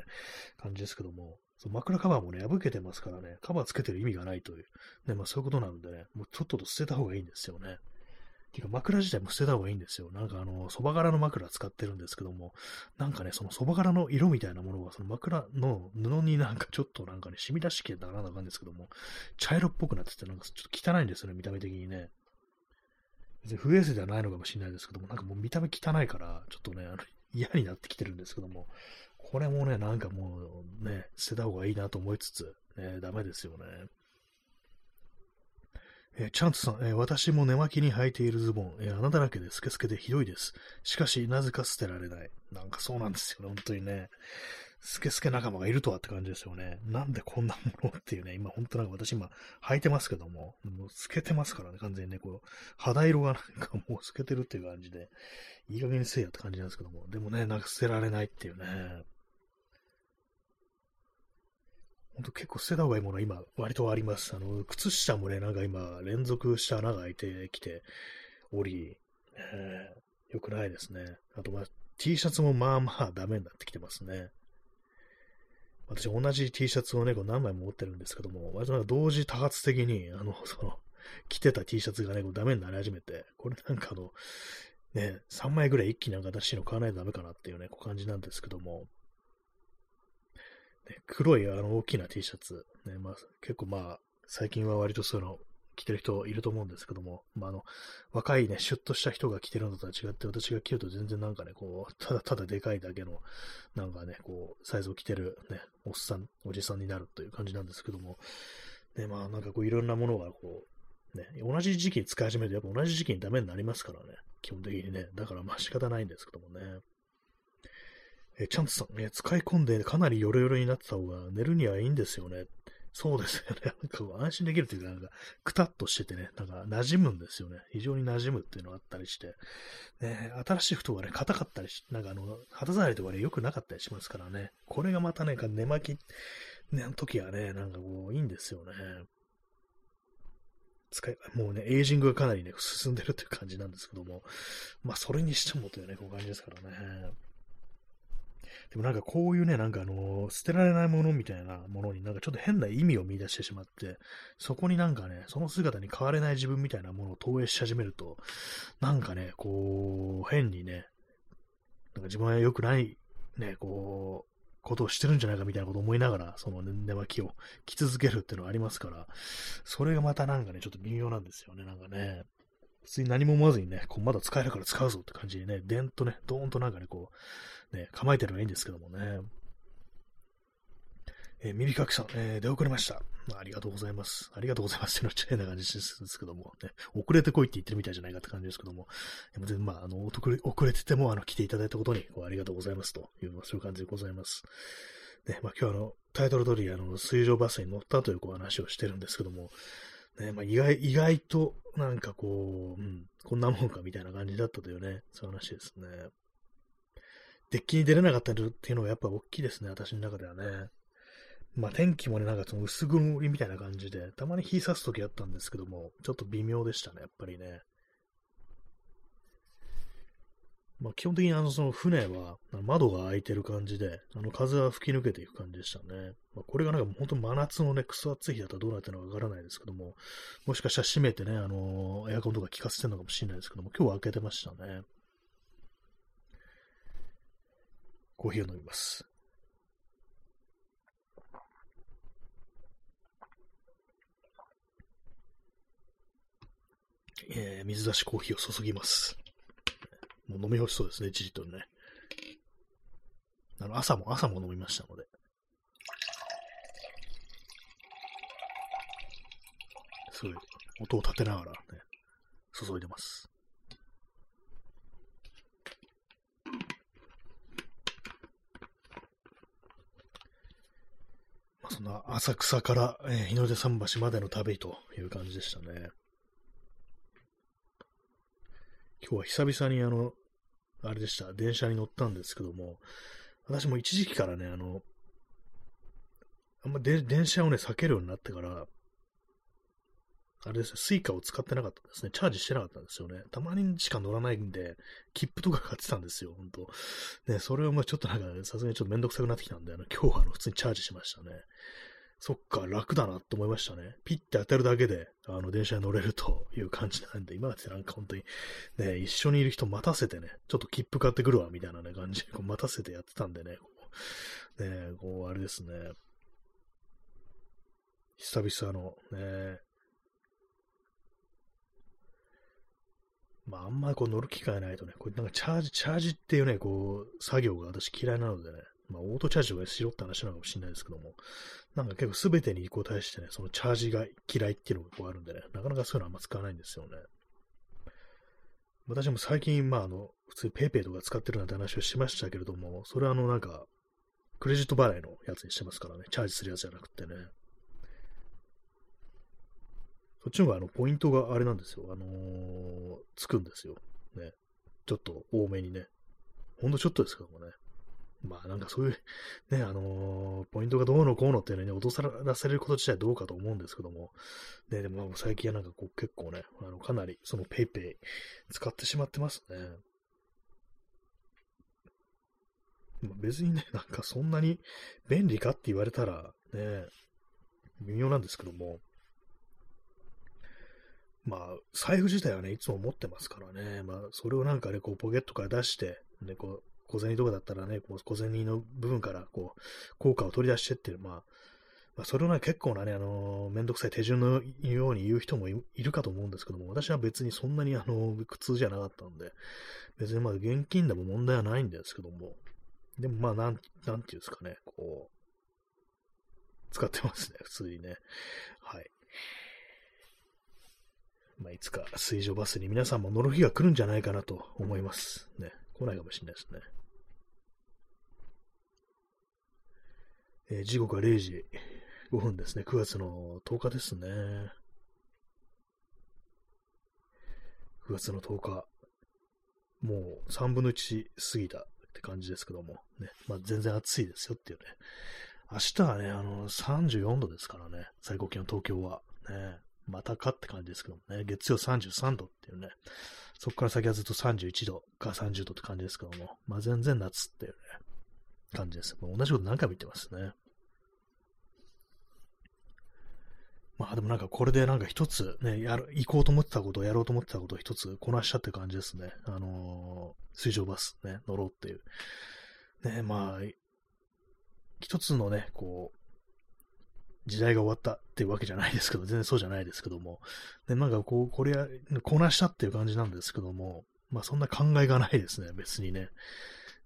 A: 感じですけども、そ枕カバーもね、破けてますからね、カバーつけてる意味がないという、ね、まあそういうことなんでね、もうちょっとと捨てた方がいいんですよね。てか枕自体も捨てた方がいいんですよ。なんかあの、蕎麦柄の枕使ってるんですけども、なんかね、その蕎麦柄の色みたいなものが、その枕の布になんかちょっとなんかね、染み出しきれたらなんだかんですけども、茶色っぽくなってて、なんかちょっと汚いんですよね、見た目的にね。別に不衛生ではないのかもしれないですけども、なんかもう見た目汚いから、ちょっとね、あの [LAUGHS] 嫌になってきてるんですけども、これもね、なんかもうね、捨てた方がいいなと思いつつ、ね、ダメですよね。えー、チャンツさん、えー、私も寝巻きに履いているズボン、えー、穴だらけでスケスケでひどいです。しかし、なぜか捨てられない。なんかそうなんですよね、本当にね。スケスケ仲間がいるとはって感じですよね。なんでこんなものっていうね、今本当なんか私今履いてますけども、もう透けてますからね、完全にね、こう、肌色がなんかもう透けてるっていう感じで、いい加減にせえやって感じなんですけども、でもね、なんか捨てられないっていうね。ほんと結構捨てた方がいいものは今、割とあります。あの、靴下もね、なんか今、連続した穴が開いてきており、えー、よくないですね。あと、まあ、T シャツもまあまあダメになってきてますね。私同じ T シャツをね、こう何枚も持ってるんですけども、割となんか同時多発的に、あの、その、着てた T シャツがね、こうダメになり始めて、これなんかあの、ね、3枚ぐらい一気になんか新しいの買わないとダメかなっていうね、こう感じなんですけども、ね、黒いあの大きな T シャツ、ね、まあ結構まあ、最近は割とその着てる人いると思うんですけども、まあ、あの、若いね、シュッとした人が着てるのとは違って、私が着ると全然なんかね、こう、[LAUGHS] ただただでかいだけの、なんかね、こう、サイズを着てるね、おっさん、おじさんになるという感じなんですけども、ね、まあなんかこういろんなものがこう、ね、同じ時期に使い始めるとやっぱ同じ時期にダメになりますからね、基本的にね。だからまあ仕方ないんですけどもね。え、チャンツさん、ね、使い込んでかなりヨロヨロになってた方が寝るにはいいんですよね。そうですよね。[LAUGHS] なんか安心できるというか、なんか、くたっとしててね、なんか馴染むんですよね。非常に馴染むっていうのがあったりして、ね、新しい布団がね、硬かったりし、なんかあの、肌触りとかね、良くなかったりしますからね。これがまたね、寝巻き、ね、の時はね、なんかこう、いいんですよね。使い、もうね、エイジングがかなりね、進んでるという感じなんですけども、まあ、それにしてもというね、こう感じですからね。でもなんかこういうね、なんかあの捨てられないものみたいなものになんかちょっと変な意味を見出してしまって、そこになんかね、その姿に変われない自分みたいなものを投影し始めると、なんかね、こう、変にね、なんか自分は良くない、ね、こう、ことをしてるんじゃないかみたいなことを思いながら、その寝巻きを着続けるっていうのがありますから、それがまたなんかね、ちょっと微妙なんですよね、なんかね。普通に何も思わずにね、こうまだ使えるから使うぞって感じでね、でんとね、どーんとなんかね、こう、ね、構えてるのがいいんですけどもね。えー、耳かきさん、えー、出遅れました。ありがとうございます。ありがとうございますっていうのは変な感じですけども、ね、遅れてこいって言ってるみたいじゃないかって感じですけども、全然まあ、あの、遅れ遅れてても、あの、来ていただいたことに、ありがとうございますという、そういう感じでございます。ね、まあ今日あの、タイトル通り、あの、水上バスに乗ったというこう話をしてるんですけども、ね、まあ意外、意外と、なんかこう、うん、こんなもんかみたいな感じだったというね、そういう話ですね。デッキに出れなかったっていうのがやっぱ大きいですね、私の中ではね。まあ天気もね、なんかその薄曇りみたいな感じで、たまに日差す時あったんですけども、ちょっと微妙でしたね、やっぱりね。まあ基本的にあのその船は窓が開いてる感じで、あの風は吹き抜けていく感じでしたね。まあ、これがなんか本当真夏のね、クソ暑い日だったらどうなってるのかわからないですけども、もしかしたら閉めてね、あの、エアコンとか効かせてるのかもしれないですけども、今日は開けてましたね。コーヒーを飲みます。えー、水出しコーヒーを注ぎます。もう飲み干しそうですね、じっとね。あの、朝も、朝も飲みましたので。すごい、音を立てながらね、注いでます。その浅草から、えー、日の出桟橋までの旅という感じでしたね。今日は久々にあの、あれでした、電車に乗ったんですけども、私も一時期からね、あの、あんま電車をね、避けるようになってから、あれですね、スイカを使ってなかったんですね。チャージしてなかったんですよね。たまにしか乗らないんで、切符とか買ってたんですよ、ほんと。ね、それをまあちょっとなんか、さすがにちょっとめんどくさくなってきたんで、あの、今日はあの、普通にチャージしましたね。そっか、楽だなって思いましたね。ピッて当てるだけで、あの、電車に乗れるという感じなんで、今までなんか本当に、ね、一緒にいる人待たせてね、ちょっと切符買ってくるわ、みたいなね、感じで、こう待たせてやってたんでね、こう、ね、こう、あれですね。久々の、ね、まあ、あんまりこう乗る機会ないとね、これなんかチャージ、チャージっていうね、こう、作業が私嫌いなのでね、まあ、オートチャージをしろって話なのかもしれないですけども、なんか結構すべてにこう対してね、そのチャージが嫌いっていうのがこうあるんでね、なかなかそういうのはあんま使わないんですよね。私も最近、まあ、あの、普通に PayPay とか使ってるなんて話をしましたけれども、それはあの、なんか、クレジット払いのやつにしてますからね、チャージするやつじゃなくてね。そっちの方があのポイントがあれなんですよ。あのー、つくんですよ。ね。ちょっと多めにね。ほんとちょっとですけどもね。まあなんかそういう、ね、あのー、ポイントがどうのこうのっていうのに落とさらせること自体どうかと思うんですけども、ね、でも最近はなんかこう結構ね、あのかなりその PayPay 使ってしまってますね。別にね、なんかそんなに便利かって言われたら、ね、微妙なんですけども、まあ、財布自体はね、いつも持ってますからね、まあ、それをなんかね、こう、ポケットから出して、ね、こう、小銭とかだったらね、こう小銭の部分から、こう、効果を取り出してっていう、まあ、まあ、それをね、結構なね、あの、めんどくさい手順のように言う人もいるかと思うんですけども、私は別にそんなにあの、苦痛じゃなかったんで、別にまあ、現金でも問題はないんですけども、でもまあ、なん、なんていうんですかね、こう、使ってますね、普通にね。はい。まあ、いつか水上バスに皆さんも乗る日が来るんじゃないかなと思います。ね。来ないかもしれないですね。えー、時刻は0時5分ですね。9月の10日ですね。9月の10日。もう3分の1過ぎたって感じですけども。ね。まあ、全然暑いですよっていうね。明日はね、あの、34度ですからね。最高気温東京は。ね。またかって感じですけどもね。月曜33度っていうね。そこから先はずっと31度か30度って感じですけども。まあ全然夏っていうね。感じです。もう同じこと何回も言ってますね。まあでもなんかこれでなんか一つね、やる、行こうと思ってたことをやろうと思ってたことを一つこなしたって感じですね。あのー、水上バスね、乗ろうっていう。ね、まあ、一つのね、こう、時代が終わったっていうわけじゃないですけど、全然そうじゃないですけども、で、なんかこう、これや、こなしたっていう感じなんですけども、まあそんな考えがないですね、別にね。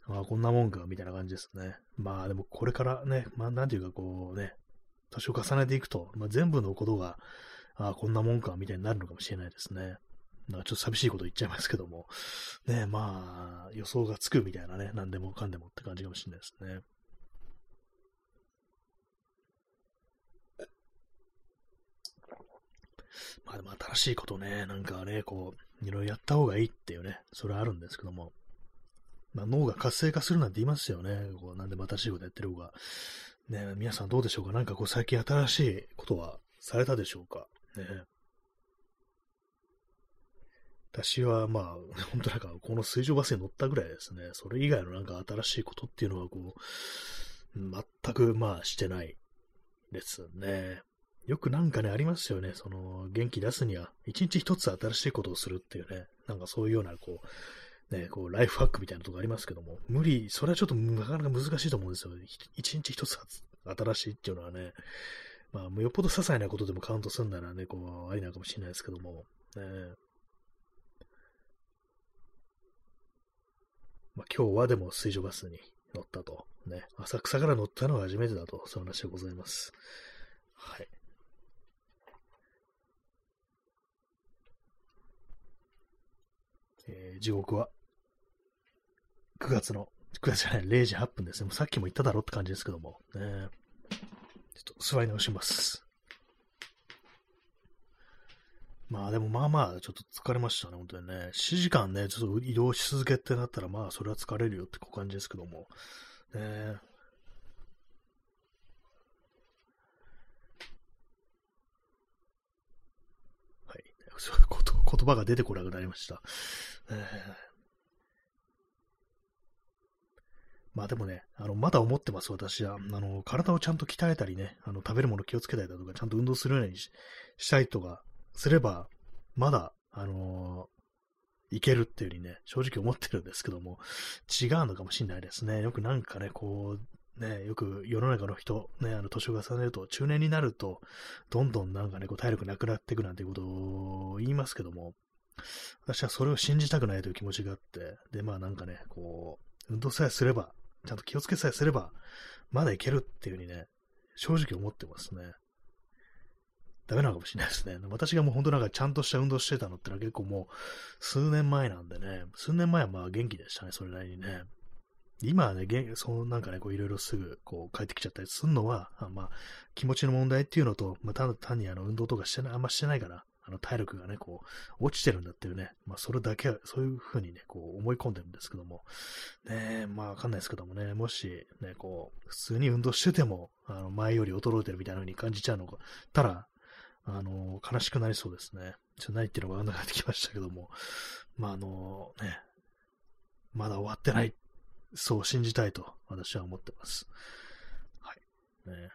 A: まあこんなもんか、みたいな感じですね。まあでもこれからね、まあなんていうかこうね、年を重ねていくと、まあ、全部のことが、ああ、こんなもんか、みたいになるのかもしれないですね。なんかちょっと寂しいこと言っちゃいますけども、ね、まあ、予想がつくみたいなね、何でもかんでもって感じかもしれないですね。まあでも新しいことね、なんかね、こう、いろいろやった方がいいっていうね、それはあるんですけども、まあ脳が活性化するなんて言いますよね。こう、なんでも新しいことやってる方が。ね、皆さんどうでしょうか？なんかこう最近新しいことはされたでしょうか？ね。私はまあ、[LAUGHS] 本当なんかこの水上バスに乗ったぐらいですね。それ以外のなんか新しいことっていうのはこう、全くまあしてないですね。よくなんかね、ありますよね。その、元気出すには、一日一つ新しいことをするっていうね。なんかそういうような、こう、ね、こう、ライフハックみたいなとこありますけども、無理、それはちょっとなかなか難しいと思うんですよ。一日一つ新しいっていうのはね、まあ、よっぽど些細なことでもカウントするならね、こう、ありなのかもしれないですけども、ね、まあ、今日はでも水上バスに乗ったと。ね、浅草から乗ったのは初めてだと、そういう話でございます。はい。えー、時刻は9月の、9月じゃない、0時8分ですね。もうさっきも言っただろって感じですけども、ね、ちょっと座り直します。まあでもまあまあちょっと疲れましたね、本当にね。7時間ね、ちょっと移動し続けってなったらまあそれは疲れるよって感じですけども。ねはい。そういうこと言葉が出てこなくなりました。えー、まあでもね、あの、まだ思ってます、私は。あの、体をちゃんと鍛えたりね、あの、食べるもの気をつけたりだとか、ちゃんと運動するようにしたいとか、すれば、まだ、あのー、いけるっていうふうにね、正直思ってるんですけども、違うのかもしれないですね。よくなんかね、こう、ね、よく世の中の人、ね、あの、年を重ねると、中年になると、どんどんなんかね、こう、体力なくなっていくなんていうことを言いますけども、私はそれを信じたくないという気持ちがあって、で、まあなんかね、こう、運動さえすれば、ちゃんと気をつけさえすれば、まだいけるっていうふうにね、正直思ってますね。ダメなのかもしれないですね。私がもう本当なんかちゃんとした運動してたのってのは結構もう数年前なんでね、数年前はまあ元気でしたね、それなりにね。今はね、そうなんかね、こういろいろすぐこう帰ってきちゃったりするのは、あまあ気持ちの問題っていうのと、まあただ単にあの運動とかしてない、あんましてないから、あの体力がね、こう、落ちてるんだっていうね、まあそれだけは、そういうふうにね、こう思い込んでるんですけども、ねえまあわかんないですけどもね、もしね、こう、普通に運動してても、あの前より衰えてるみたいな風に感じちゃうのが、たら、あの、悲しくなりそうですね。ちょっと何言ってるのかわかんなくなってきましたけども、まあ、あの、ね、まだ終わってないっそう信じたいと私は思ってます。はい。ね。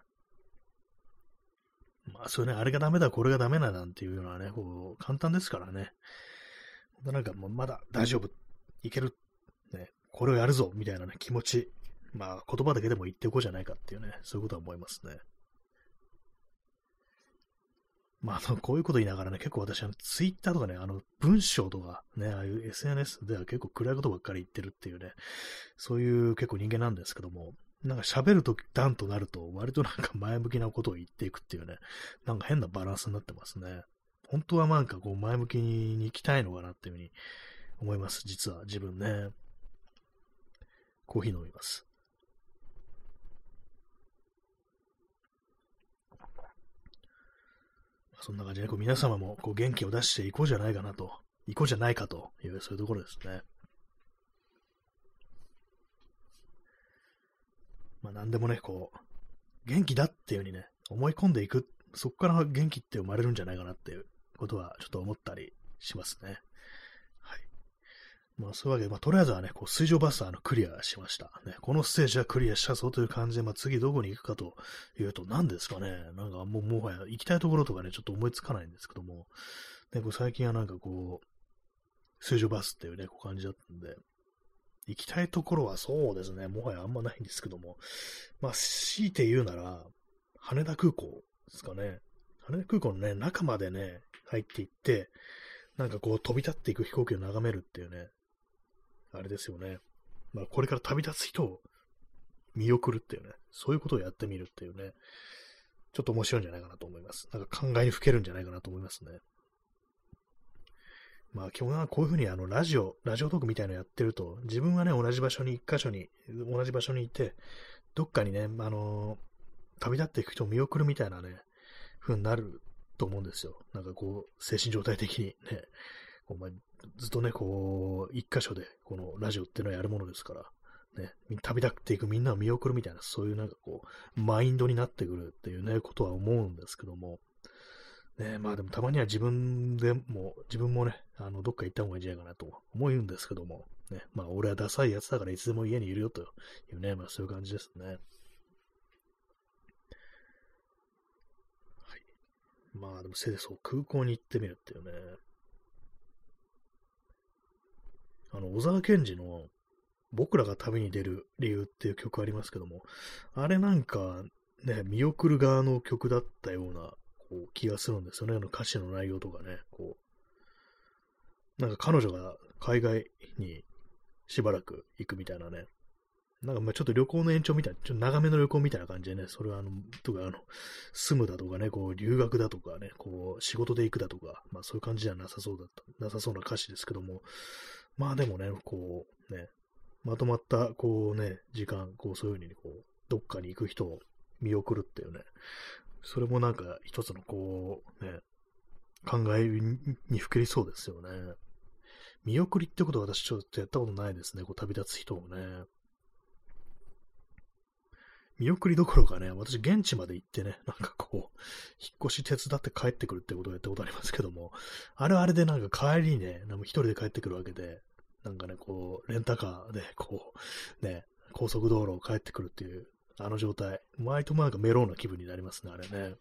A: まあ、そういうね、あれがダメだ、これがダメだなんていうのはね、こう、簡単ですからね。なんかもうまだ大丈夫、いける、ね、これをやるぞ、みたいなね、気持ち、まあ、言葉だけでも言っておこうじゃないかっていうね、そういうことは思いますね。まあ、こういうこと言いながらね、結構私、あの、ツイッターとかね、あの、文章とか、ね、ああいう SNS では結構暗いことばっかり言ってるっていうね、そういう結構人間なんですけども、なんか喋ると段となると、割となんか前向きなことを言っていくっていうね、なんか変なバランスになってますね。本当はなんかこう前向きに行きたいのかなっていうふうに思います、実は自分ね。コーヒー飲みます。そんな感じで、こう皆様もこう元気を出していこうじゃないかなと、いこうじゃないかという、そういうところですね。まあ何でもね、こう、元気だっていう風にね、思い込んでいく、そこから元気って生まれるんじゃないかなっていうことはちょっと思ったりしますね。まあそういうわけで、まあとりあえずはね、こう水上バスターのクリアしました。ね、このステージはクリアしたぞという感じで、まあ次どこに行くかというと何ですかね。なんかもうもはや行きたいところとかね、ちょっと思いつかないんですけども、ね、こう最近はなんかこう、水上バスっていうね、こう感じだったんで、行きたいところはそうですね、もはやあんまないんですけども、まあ、強いて言うなら、羽田空港ですかね。羽田空港のね、中までね、入っていって、なんかこう飛び立っていく飛行機を眺めるっていうね、あれですよね。まあ、これから旅立つ人を見送るっていうね、そういうことをやってみるっていうね、ちょっと面白いんじゃないかなと思います。なんか考えにふけるんじゃないかなと思いますね。まあ、基本はこういうふうにあの、ラジオ、ラジオトークみたいなのやってると、自分がね、同じ場所に、一箇所に、同じ場所にいて、どっかにね、あのー、旅立っていく人を見送るみたいなね、風になると思うんですよ。なんかこう、精神状態的にね、お前、ずっとね、こう、一箇所で、このラジオっていうのはやるものですから、ね、旅立っていくみんなを見送るみたいな、そういうなんかこう、マインドになってくるっていうね、ことは思うんですけども、ね、まあでもたまには自分でも、自分もね、あの、どっか行った方がいいんじゃないかなと思うんですけども、ね、まあ俺はダサいやつだからいつでも家にいるよというね、まあそういう感じですね。はい。まあでもせいでそう、空港に行ってみるっていうね。あの、小沢健二の僕らが旅に出る理由っていう曲ありますけども、あれなんかね、見送る側の曲だったようなこう気がするんですよね。あの歌詞の内容とかね。こう。なんか彼女が海外にしばらく行くみたいなね。なんかまあちょっと旅行の延長みたいな、ちょっと長めの旅行みたいな感じでね、それはあの、とかあの、住むだとかね、こう留学だとかね、こう仕事で行くだとか、まあそういう感じじゃなさそうだった、なさそうな歌詞ですけども、まあでもね、こうね、まとまった、こうね、時間、こうそういうふうにこう、どっかに行く人を見送るっていうね、それもなんか一つのこう、ね、考えにふけりそうですよね。見送りってことは私ちょっとやったことないですね。こう旅立つ人をね。見送りどころかね、私現地まで行ってね、なんかこう、引っ越し手伝って帰ってくるってことをやったことありますけども、あれはあれでなんか帰りにね、なんか一人で帰ってくるわけで、なんかね、こう、レンタカーで、こう、ね、高速道路を帰ってくるっていうあの状態。毎ともなんかメローな気分になりますね、あれね。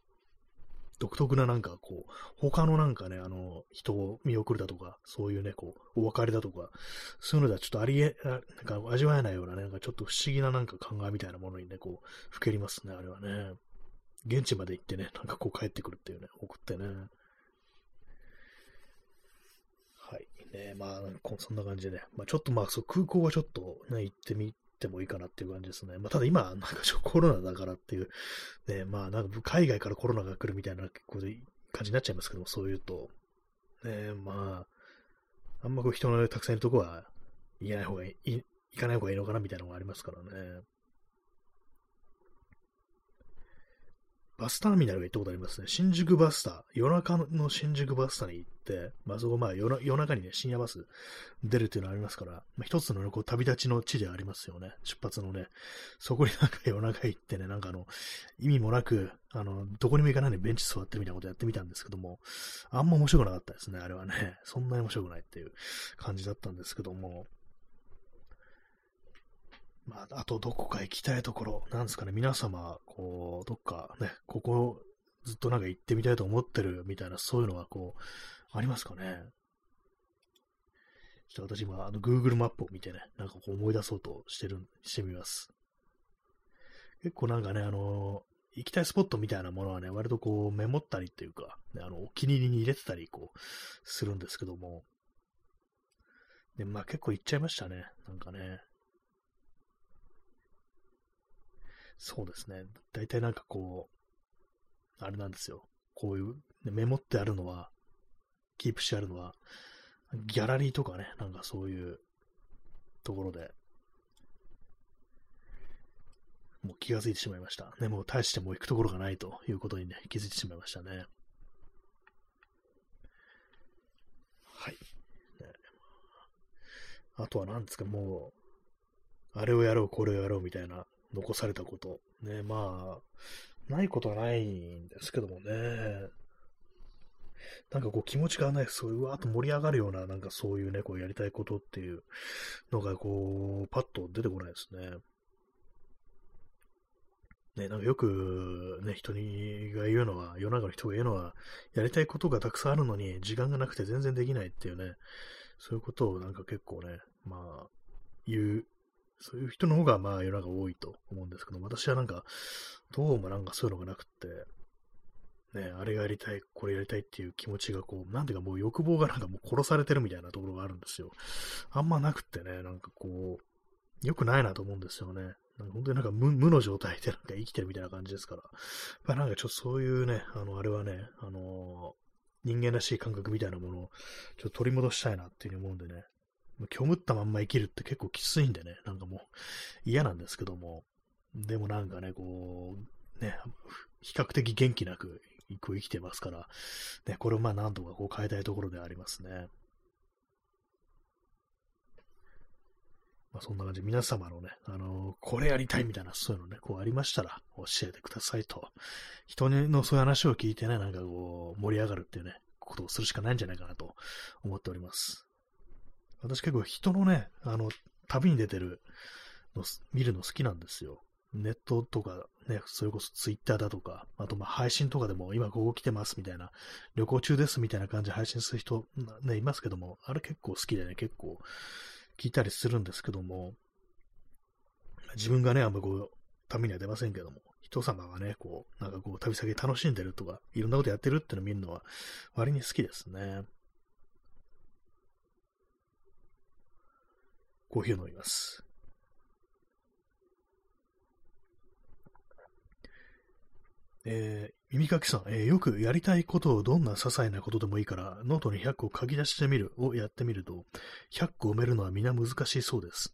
A: 独特ななんかこう、他のなんかね、あの、人を見送るだとか、そういうね、こう、お別れだとか、そういうのではちょっとありえ、なんか味わえないようなね、なんかちょっと不思議ななんか考えみたいなものにね、こう、ふけりますね、あれはね。現地まで行ってね、なんかこう帰ってくるっていうね、送ってね。はい。ね、まあ、そんな感じでね。まあ、ちょっとまあ、そう、空港はちょっとね、行ってみってもいいかなっていう感じですね。まあ、ただ今、なんかちょコロナだからっていう、ね、まあ、なんか海外からコロナが来るみたいな感じになっちゃいますけども、そういうと、ね、まあ、あんまこう人のたくさんいるとこは、行かない方がいい、行かない方がいいのかなみたいなのがありますからね。バスターミナルが行ったことありますね。新宿バスター。夜中の新宿バスターに行って、まあそこまあ夜中にね、深夜バス出るっていうのありますから、まあ一つのね、こう旅立ちの地でありますよね。出発のね。そこになんか夜中行ってね、なんかあの、意味もなく、あの、どこにも行かないでベンチ座ってみたいなことやってみたんですけども、あんま面白くなかったですね、あれはね。そんなに面白くないっていう感じだったんですけども、まあ、あとどこか行きたいところ、なんですかね、皆様、こう、どっかね、ここずっとなんか行ってみたいと思ってるみたいな、そういうのはこう、ありますかね。ちょっと私今、あの、Google マップを見てね、なんかこう思い出そうとしてる、してみます。結構なんかね、あの行きたいスポットみたいなものはね、割とこうメモったりっていうか、ね、あの、お気に入りに入れてたり、こう、するんですけども。で、まあ結構行っちゃいましたね。なんかね。そうですね。大体なんかこう、あれなんですよ。こういう、ね、メモってあるのは、キープしてあるのは、ギャラリーとかね、なんかそういうところで、もう気がついてしまいました。ね、もう大してもう行くところがないということにね、気づいてしまいましたね。はい。ね、あとは何ですか、もう、あれをやろう、これをやろうみたいな、残されたこと。ね、まあ、ないことはないんですけどもね。なんかこう気持ちがね、そういうわーっと盛り上がるような、なんかそういうね、こうやりたいことっていうのがこう、パッと出てこないですね。ね、なんかよく、ね、人にが言うのは、世の中の人が言うのは、やりたいことがたくさんあるのに、時間がなくて全然できないっていうね、そういうことをなんか結構ね、まあ、言う、そういう人の方がまあ世の中多いと思うんですけど、私はなんか、どうもなんかそういうのがなくって、ね、あれがやりたい、これやりたいっていう気持ちがこう、なんていうかもう欲望がなんかもう殺されてるみたいなところがあるんですよ。あんまなくってね、なんかこう、良くないなと思うんですよね。なんか本当になんか無無の状態でなんか生きてるみたいな感じですから。まあなんかちょっとそういうね、あの、あれはね、あのー、人間らしい感覚みたいなものをちょっと取り戻したいなっていうふうに思うんでね。虚無ったまんま生きるって結構きついんでね、なんかもう嫌なんですけども。でもなんかね、こう、ね、比較的元気なく生きてますから、ね、これをまあなんとかこう変えたいところでありますね。まあ、そんな感じで皆様のね、あのー、これやりたいみたいな、そういうのね、こうありましたら教えてくださいと。人のそういう話を聞いてね、なんかこう、盛り上がるっていうね、ことをするしかないんじゃないかなと思っております。私結構人のね、あの、旅に出てるの、見るの好きなんですよ。ネットとかね、それこそツイッターだとか、あとまあ配信とかでも今ここ来てますみたいな、旅行中ですみたいな感じで配信する人、ね、いますけども、あれ結構好きでね、結構聞いたりするんですけども、自分がね、あんまこう、旅には出ませんけども、人様がね、こう、なんかこう、旅先楽しんでるとか、いろんなことやってるっての見るのは、割に好きですね。コーヒーを飲みます。えー、耳かきさん、えー、よくやりたいことをどんな些細なことでもいいから、ノートに100個書き出してみるをやってみると、100個埋めるのは皆難しいそうです。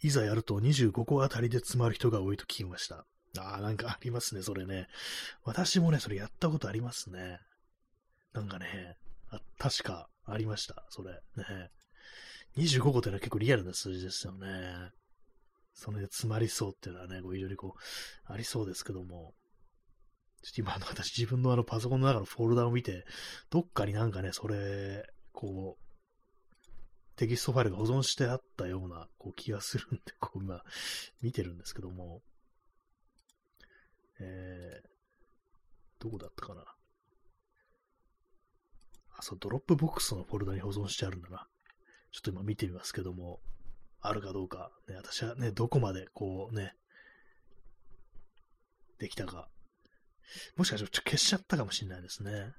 A: いざやると25個あたりで詰まる人が多いと聞きました。ああ、なんかありますね、それね。私もね、それやったことありますね。なんかね、あ確かありました、それ。ね。25個ってのは結構リアルな数字ですよね。それで詰まりそうっていうのはね、こう非常にこう、ありそうですけども。ちょっと今の私自分のあのパソコンの中のフォルダを見て、どっかになんかね、それ、こう、テキストファイルが保存してあったようなこう気がするんで、こう今見てるんですけども、えー、どこだったかな。あ、そう、ドロップボックスのフォルダに保存してあるんだな。ちょっと今見てみますけども、あるかどうか、ね、私はね、どこまでこうね、できたかもしかしたらちょっと消しちゃったかもしれないですね。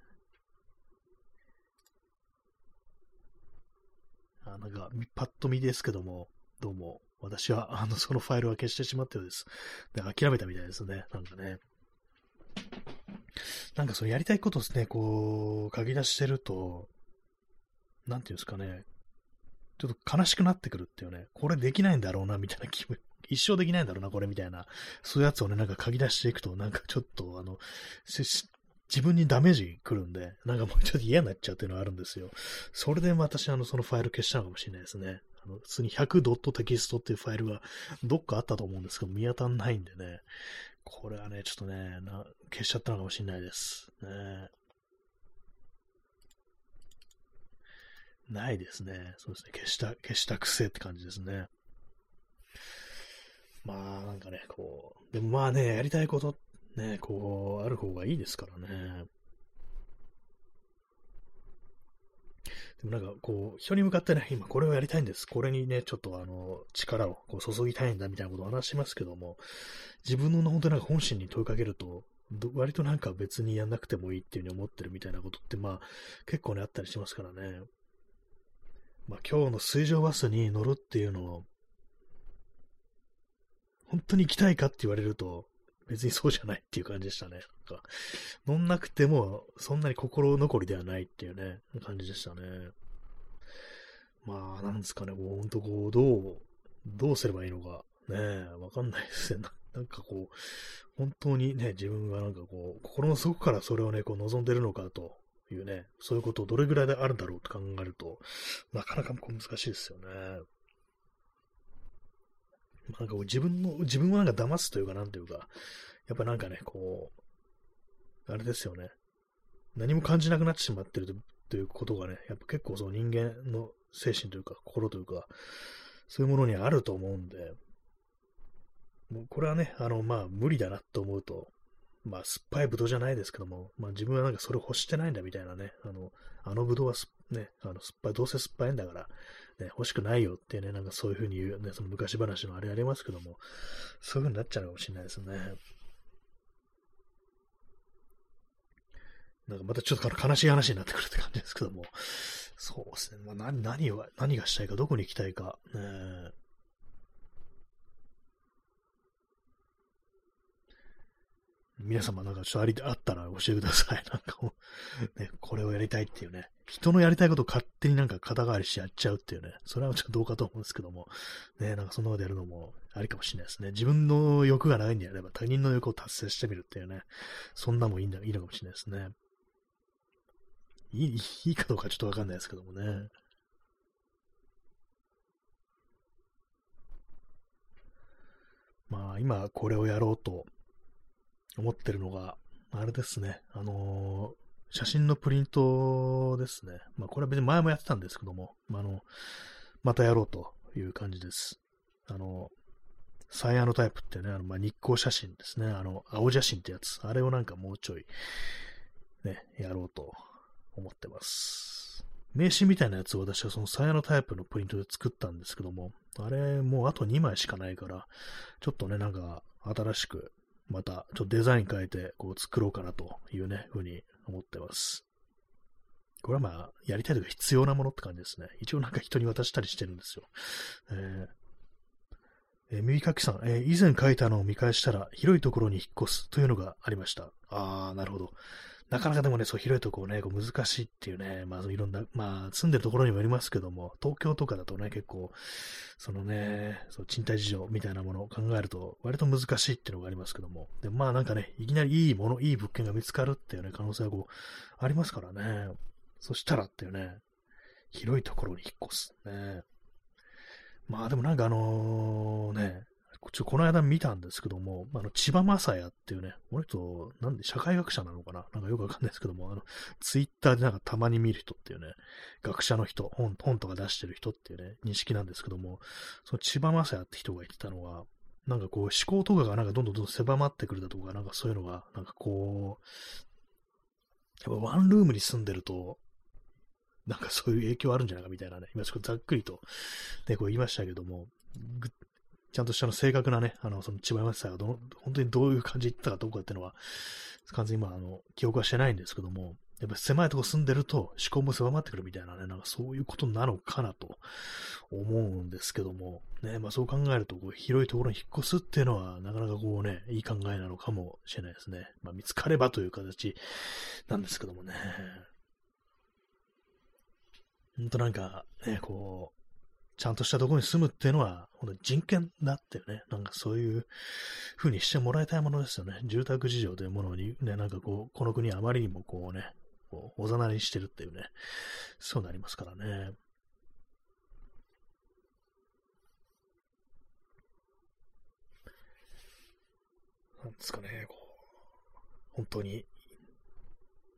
A: あなんか、パッと見ですけども、どうも、私は、あの、そのファイルは消してしまったようです。で、諦めたみたいですね。なんかね。なんかそのやりたいことですね、こう、書き出してると、なんていうんですかね、ちょっと悲しくなってくるっていうね、これできないんだろうな、みたいな気分 [LAUGHS] 一生できないんだろうな、これみたいな、そういうやつをね、なんか書き出していくと、なんかちょっと、あの、自分にダメージ来るんで、なんかもうちょっと嫌になっちゃうっていうのがあるんですよ。それで私、あの、そのファイル消したのかもしれないですね。あの、普通に 100.txt っていうファイルがどっかあったと思うんですけど、見当たんないんでね。これはね、ちょっとね、な消しちゃったのかもしれないです。ね。ないですね。そうですね。消した、消した癖って感じですね。まあ、なんかね、こう、でもまあね、やりたいことね、こう、ある方がいいですからね。でもなんかこう、人に向かってね、今これをやりたいんです。これにね、ちょっとあの、力をこう注ぎたいんだみたいなことを話しますけども、自分の本当になんか本心に問いかけると、割となんか別にやんなくてもいいっていうふうに思ってるみたいなことって、まあ、結構ね、あったりしますからね。まあ、今日の水上バスに乗るっていうのを、本当に行きたいかって言われると、別にそうじゃないっていう感じでしたね。なんか乗んなくても、そんなに心残りではないっていうね、感じでしたね。まあ、なんですかね、もう本当こう、どう、どうすればいいのか、ね、わかんないですね。なんかこう、本当にね、自分がなんかこう、心の底からそれをね、こう望んでるのかというね、そういうことをどれぐらいであるんだろうと考えると、なかなか難しいですよね。なんかこう自分の、自分をなんか騙すというか、なんというか、やっぱなんかね、こう、あれですよね。何も感じなくなってしまってるということがね、やっぱ結構その人間の精神というか、心というか、そういうものにあると思うんで、もうこれはね、あの、まあ、無理だなと思うと、まあ、酸っぱいブドウじゃないですけども、まあ、自分はなんかそれ欲してないんだみたいなね、あの、あのブドウはね、あの、酸っぱい、どうせ酸っぱいんだから、ね、欲しくないよってね、なんかそういうふうに言う、ね、その昔話のあれありますけども、そういうふうになっちゃうかもしれないですね。なんかまたちょっと悲しい話になってくるって感じですけども、そうですね、まあ、何何を、何がしたいか、どこに行きたいか、ね、皆様なんかちょっとあり、あったら教えてください。[LAUGHS] なんかもう、ね、これをやりたいっていうね。人のやりたいことを勝手になんか肩代わりしてやっちゃうっていうね。それはちょっとどうかと思うんですけども。ね、なんかそんなことやるのもありかもしれないですね。自分の欲がないんであれば他人の欲を達成してみるっていうね。そんなもいいんだ、いいのかもしれないですね。いい、いいかどうかちょっとわかんないですけどもね。まあ、今これをやろうと思ってるのが、あれですね、あのー、写真のプリントですね。まあ、これは別に前もやってたんですけども、まあ、あの、またやろうという感じです。あの、サイヤのタイプってね、あのまあ、日光写真ですね。あの、青写真ってやつ。あれをなんかもうちょい、ね、やろうと思ってます。名刺みたいなやつを私はそのサイヤのタイプのプリントで作ったんですけども、あれもうあと2枚しかないから、ちょっとね、なんか新しくまた、ちょっとデザイン変えて、こう作ろうかなというね、ふうに思ってます。これはまあ、やりたいとか必要なものって感じですね。一応なんか人に渡したりしてるんですよ。えー、えー、耳かきさん、えー、以前書いたのを見返したら、広いところに引っ越すというのがありました。あー、なるほど。なかなかでもね、そう広いところね、こう難しいっていうね、まあいろんな、まあ住んでるところにもよりますけども、東京とかだとね、結構、そのね、そう賃貸事情みたいなものを考えると、割と難しいっていうのがありますけども、でまあなんかね、いきなりいいもの、いい物件が見つかるっていうね、可能性はこう、ありますからね。そしたらっていうね、広いところに引っ越す。ね。まあでもなんかあのね、ちょこの間見たんですけども、あの、千葉雅也っていうね、この人、なんで社会学者なのかな？なんかよくわかんないですけども、あの、ツイッターでなんかたまに見る人っていうね、学者の人、本、本とか出してる人っていうね、認識なんですけども、その千葉雅也って人が言ってたのは、なんかこう、思考とかがなんかどんどんどんどん狭まってくるだとか、なんかそういうのが、なんかこう、やっぱワンルームに住んでると、なんかそういう影響あるんじゃないかみたいなね、今ちょっとざっくりと、ね、こう言いましたけども、ちゃんとしたの正確なね、あの、その千葉山さんがどの、本当にどういう感じで言ったかどうかっていうのは、完全に今、あの、記憶はしてないんですけども、やっぱ狭いとこ住んでると思考も狭まってくるみたいなね、なんかそういうことなのかなと思うんですけども、ね、まあそう考えると、こう広いところに引っ越すっていうのは、なかなかこうね、いい考えなのかもしれないですね。まあ見つかればという形なんですけどもね。ほんとなんか、ね、こう、ちゃんとしたところに住むっていうのは、本当人権だっていうね、なんかそういう風にしてもらいたいものですよね。住宅事情というものにね、なんかこう、この国あまりにもこうね、こうおざなりしてるっていうね、そうなりますからね。なんですかね、こう、本当に、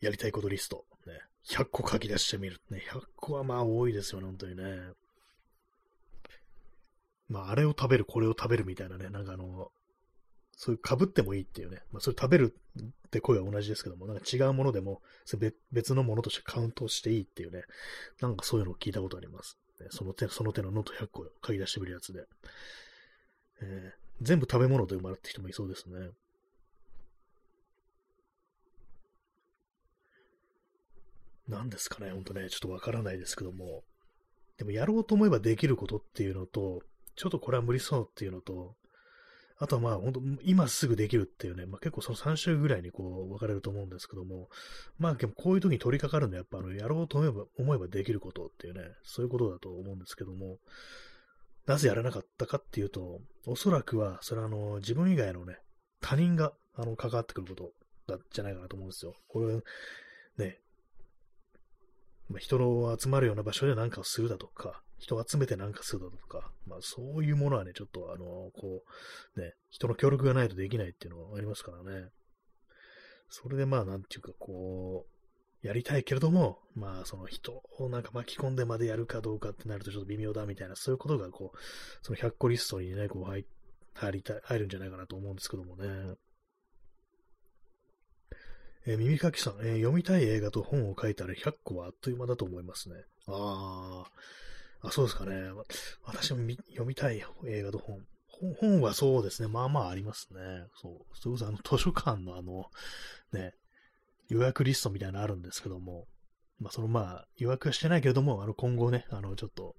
A: やりたいことリスト、ね、100個書き出してみる。ね、100個はまあ多いですよね、本当にね。まあ、あれを食べる、これを食べるみたいなね、なんかあの、そういう被ってもいいっていうね、まあ、それ食べるって声は同じですけども、なんか違うものでも、別のものとしてカウントしていいっていうね、なんかそういうのを聞いたことあります。ね、その手、その手のノート100個書き出してくるやつで。えー、全部食べ物で生まれた人もいそうですね。何ですかね、ほんとね、ちょっとわからないですけども。でもやろうと思えばできることっていうのと、ちょっとこれは無理そうっていうのと、あとはまあ、本当今すぐできるっていうね、まあ結構その3週ぐらいにこう分かれると思うんですけども、まあでもこういう時に取り掛かるのはやっぱあの、やろうと思えば、思えばできることっていうね、そういうことだと思うんですけども、なぜやらなかったかっていうと、おそらくは、それはあの、自分以外のね、他人が、あの、関わってくることだじゃないかなと思うんですよ。これ、ね、ま、人の集まるような場所で何かをするだとか、人を集めて何かするだとか、まあそういうものはね、ちょっとあの、こう、ね、人の協力がないとできないっていうのはありますからね。それでまあなんていうかこう、やりたいけれども、まあその人をなんか巻き込んでまでやるかどうかってなるとちょっと微妙だみたいな、そういうことがこう、その100個リストにね、こう入入りたい、入るんじゃないかなと思うんですけどもね。えー、耳かきさん、えー、読みたい映画と本を書いたら100個はあっという間だと思いますね。ああ、あ、そうですかね。私も読みたい映画と本。本はそうですね。まあまあありますね。そう。それこそあの図書館のあの、ね、予約リストみたいなのあるんですけども、まあそのまあ予約はしてないけれども、あの今後ね、あのちょっと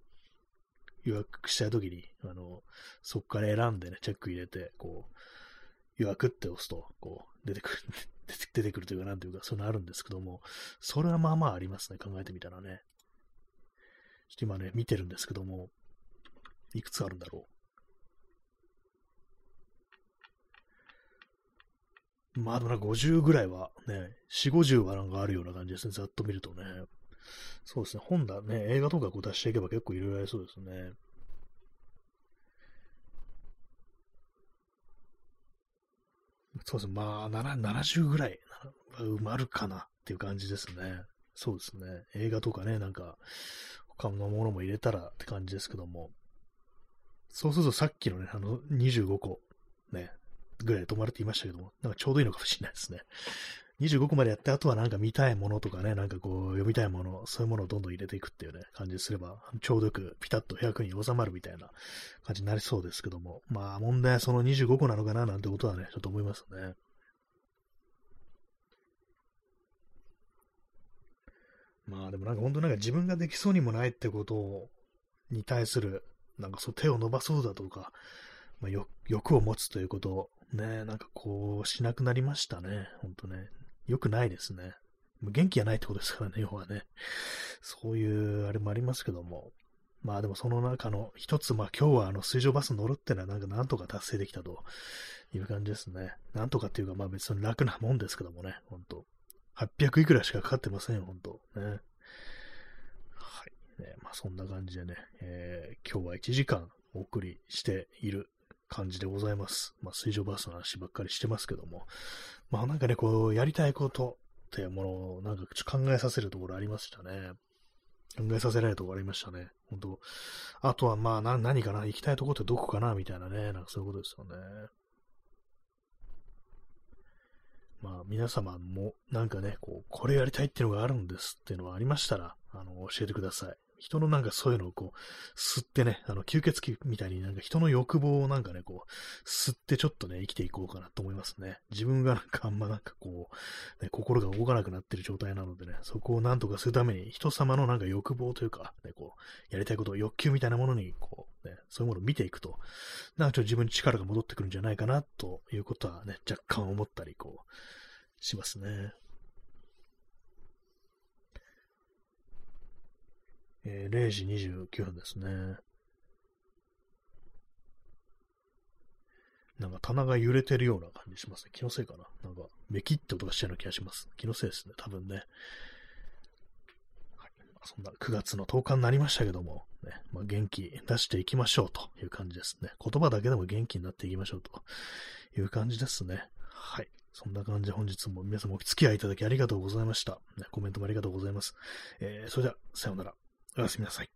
A: 予約したいときに、あの、そこから選んでね、チェック入れて、こう、予約って押すと、こう、出てくる出てくるというか、なんていうか、そういうのあるんですけども、それはまあまあありますね、考えてみたらね。ちょっと今ね、見てるんですけども、いくつあるんだろう。まあ、でもな50ぐらいはね、4、50はなんかあるような感じですね、ざっと見るとね。そうですね、本だね、映画とかこう出していけば結構いろいろありそうですね。そうですね。まあ、70ぐらい埋まるかなっていう感じですね。そうですね。映画とかね、なんか、他のものも入れたらって感じですけども。そうするとさっきのね、あの、25個、ね、ぐらい止まるっていましたけども、なんかちょうどいいのかもしれないですね。25個までやって、あとはなんか見たいものとかね、なんかこう、読みたいもの、そういうものをどんどん入れていくっていうね、感じすれば、ちょうどよくピタッと100に収まるみたいな感じになりそうですけども、まあ問題はその25個なのかななんてことはね、ちょっと思いますね。まあでもなんか本当なんか自分ができそうにもないってことをに対する、なんかそう手を伸ばそうだとか、まあ、欲を持つということをね、なんかこうしなくなりましたね。ほんとね。良くないですね。元気がないってことですからね、[LAUGHS] 要はね。そういうあれもありますけども。まあでもその中の一つ、まあ今日はあの水上バス乗るってのはなんかなんとか達成できたという感じですね。なんとかっていうかまあ別に楽なもんですけどもね、ほんと。800いくらしかかかってませんよ、ほんと。ね。はい。ね、まあそんな感じでね、えー、今日は1時間お送りしている感じでございます。まあ水上バスの話ばっかりしてますけども。まあなんかね、こう、やりたいことっていうものをなんかちょっと考えさせるところありましたね。考えさせられるところありましたね。本当あとはまあ、何かな、行きたいとこってどこかな、みたいなね。なんかそういうことですよね。まあ皆様もなんかね、こう、これやりたいっていうのがあるんですっていうのはありましたら、あの、教えてください。人のなんかそういうのをこう、吸ってね、あの、吸血鬼みたいになんか人の欲望をなんかね、こう、吸ってちょっとね、生きていこうかなと思いますね。自分がなんかあんまなんかこう、ね、心が動かなくなってる状態なのでね、そこをなんとかするために、人様のなんか欲望というか、ね、こう、やりたいこと、欲求みたいなものに、こう、ね、そういうものを見ていくと、なんかちょっと自分に力が戻ってくるんじゃないかな、ということはね、若干思ったり、こう、しますね。えー、0時29分ですね。なんか棚が揺れてるような感じしますね。気のせいかな。なんか、めきって音がしたような気がします。気のせいですね。多分ね。はい、そんな9月の10日になりましたけども、ねまあ、元気出していきましょうという感じですね。言葉だけでも元気になっていきましょうという感じですね。はい。そんな感じで本日も皆様お付き合いいただきありがとうございました。コメントもありがとうございます。えー、それでは、さようなら。おやすみなさい。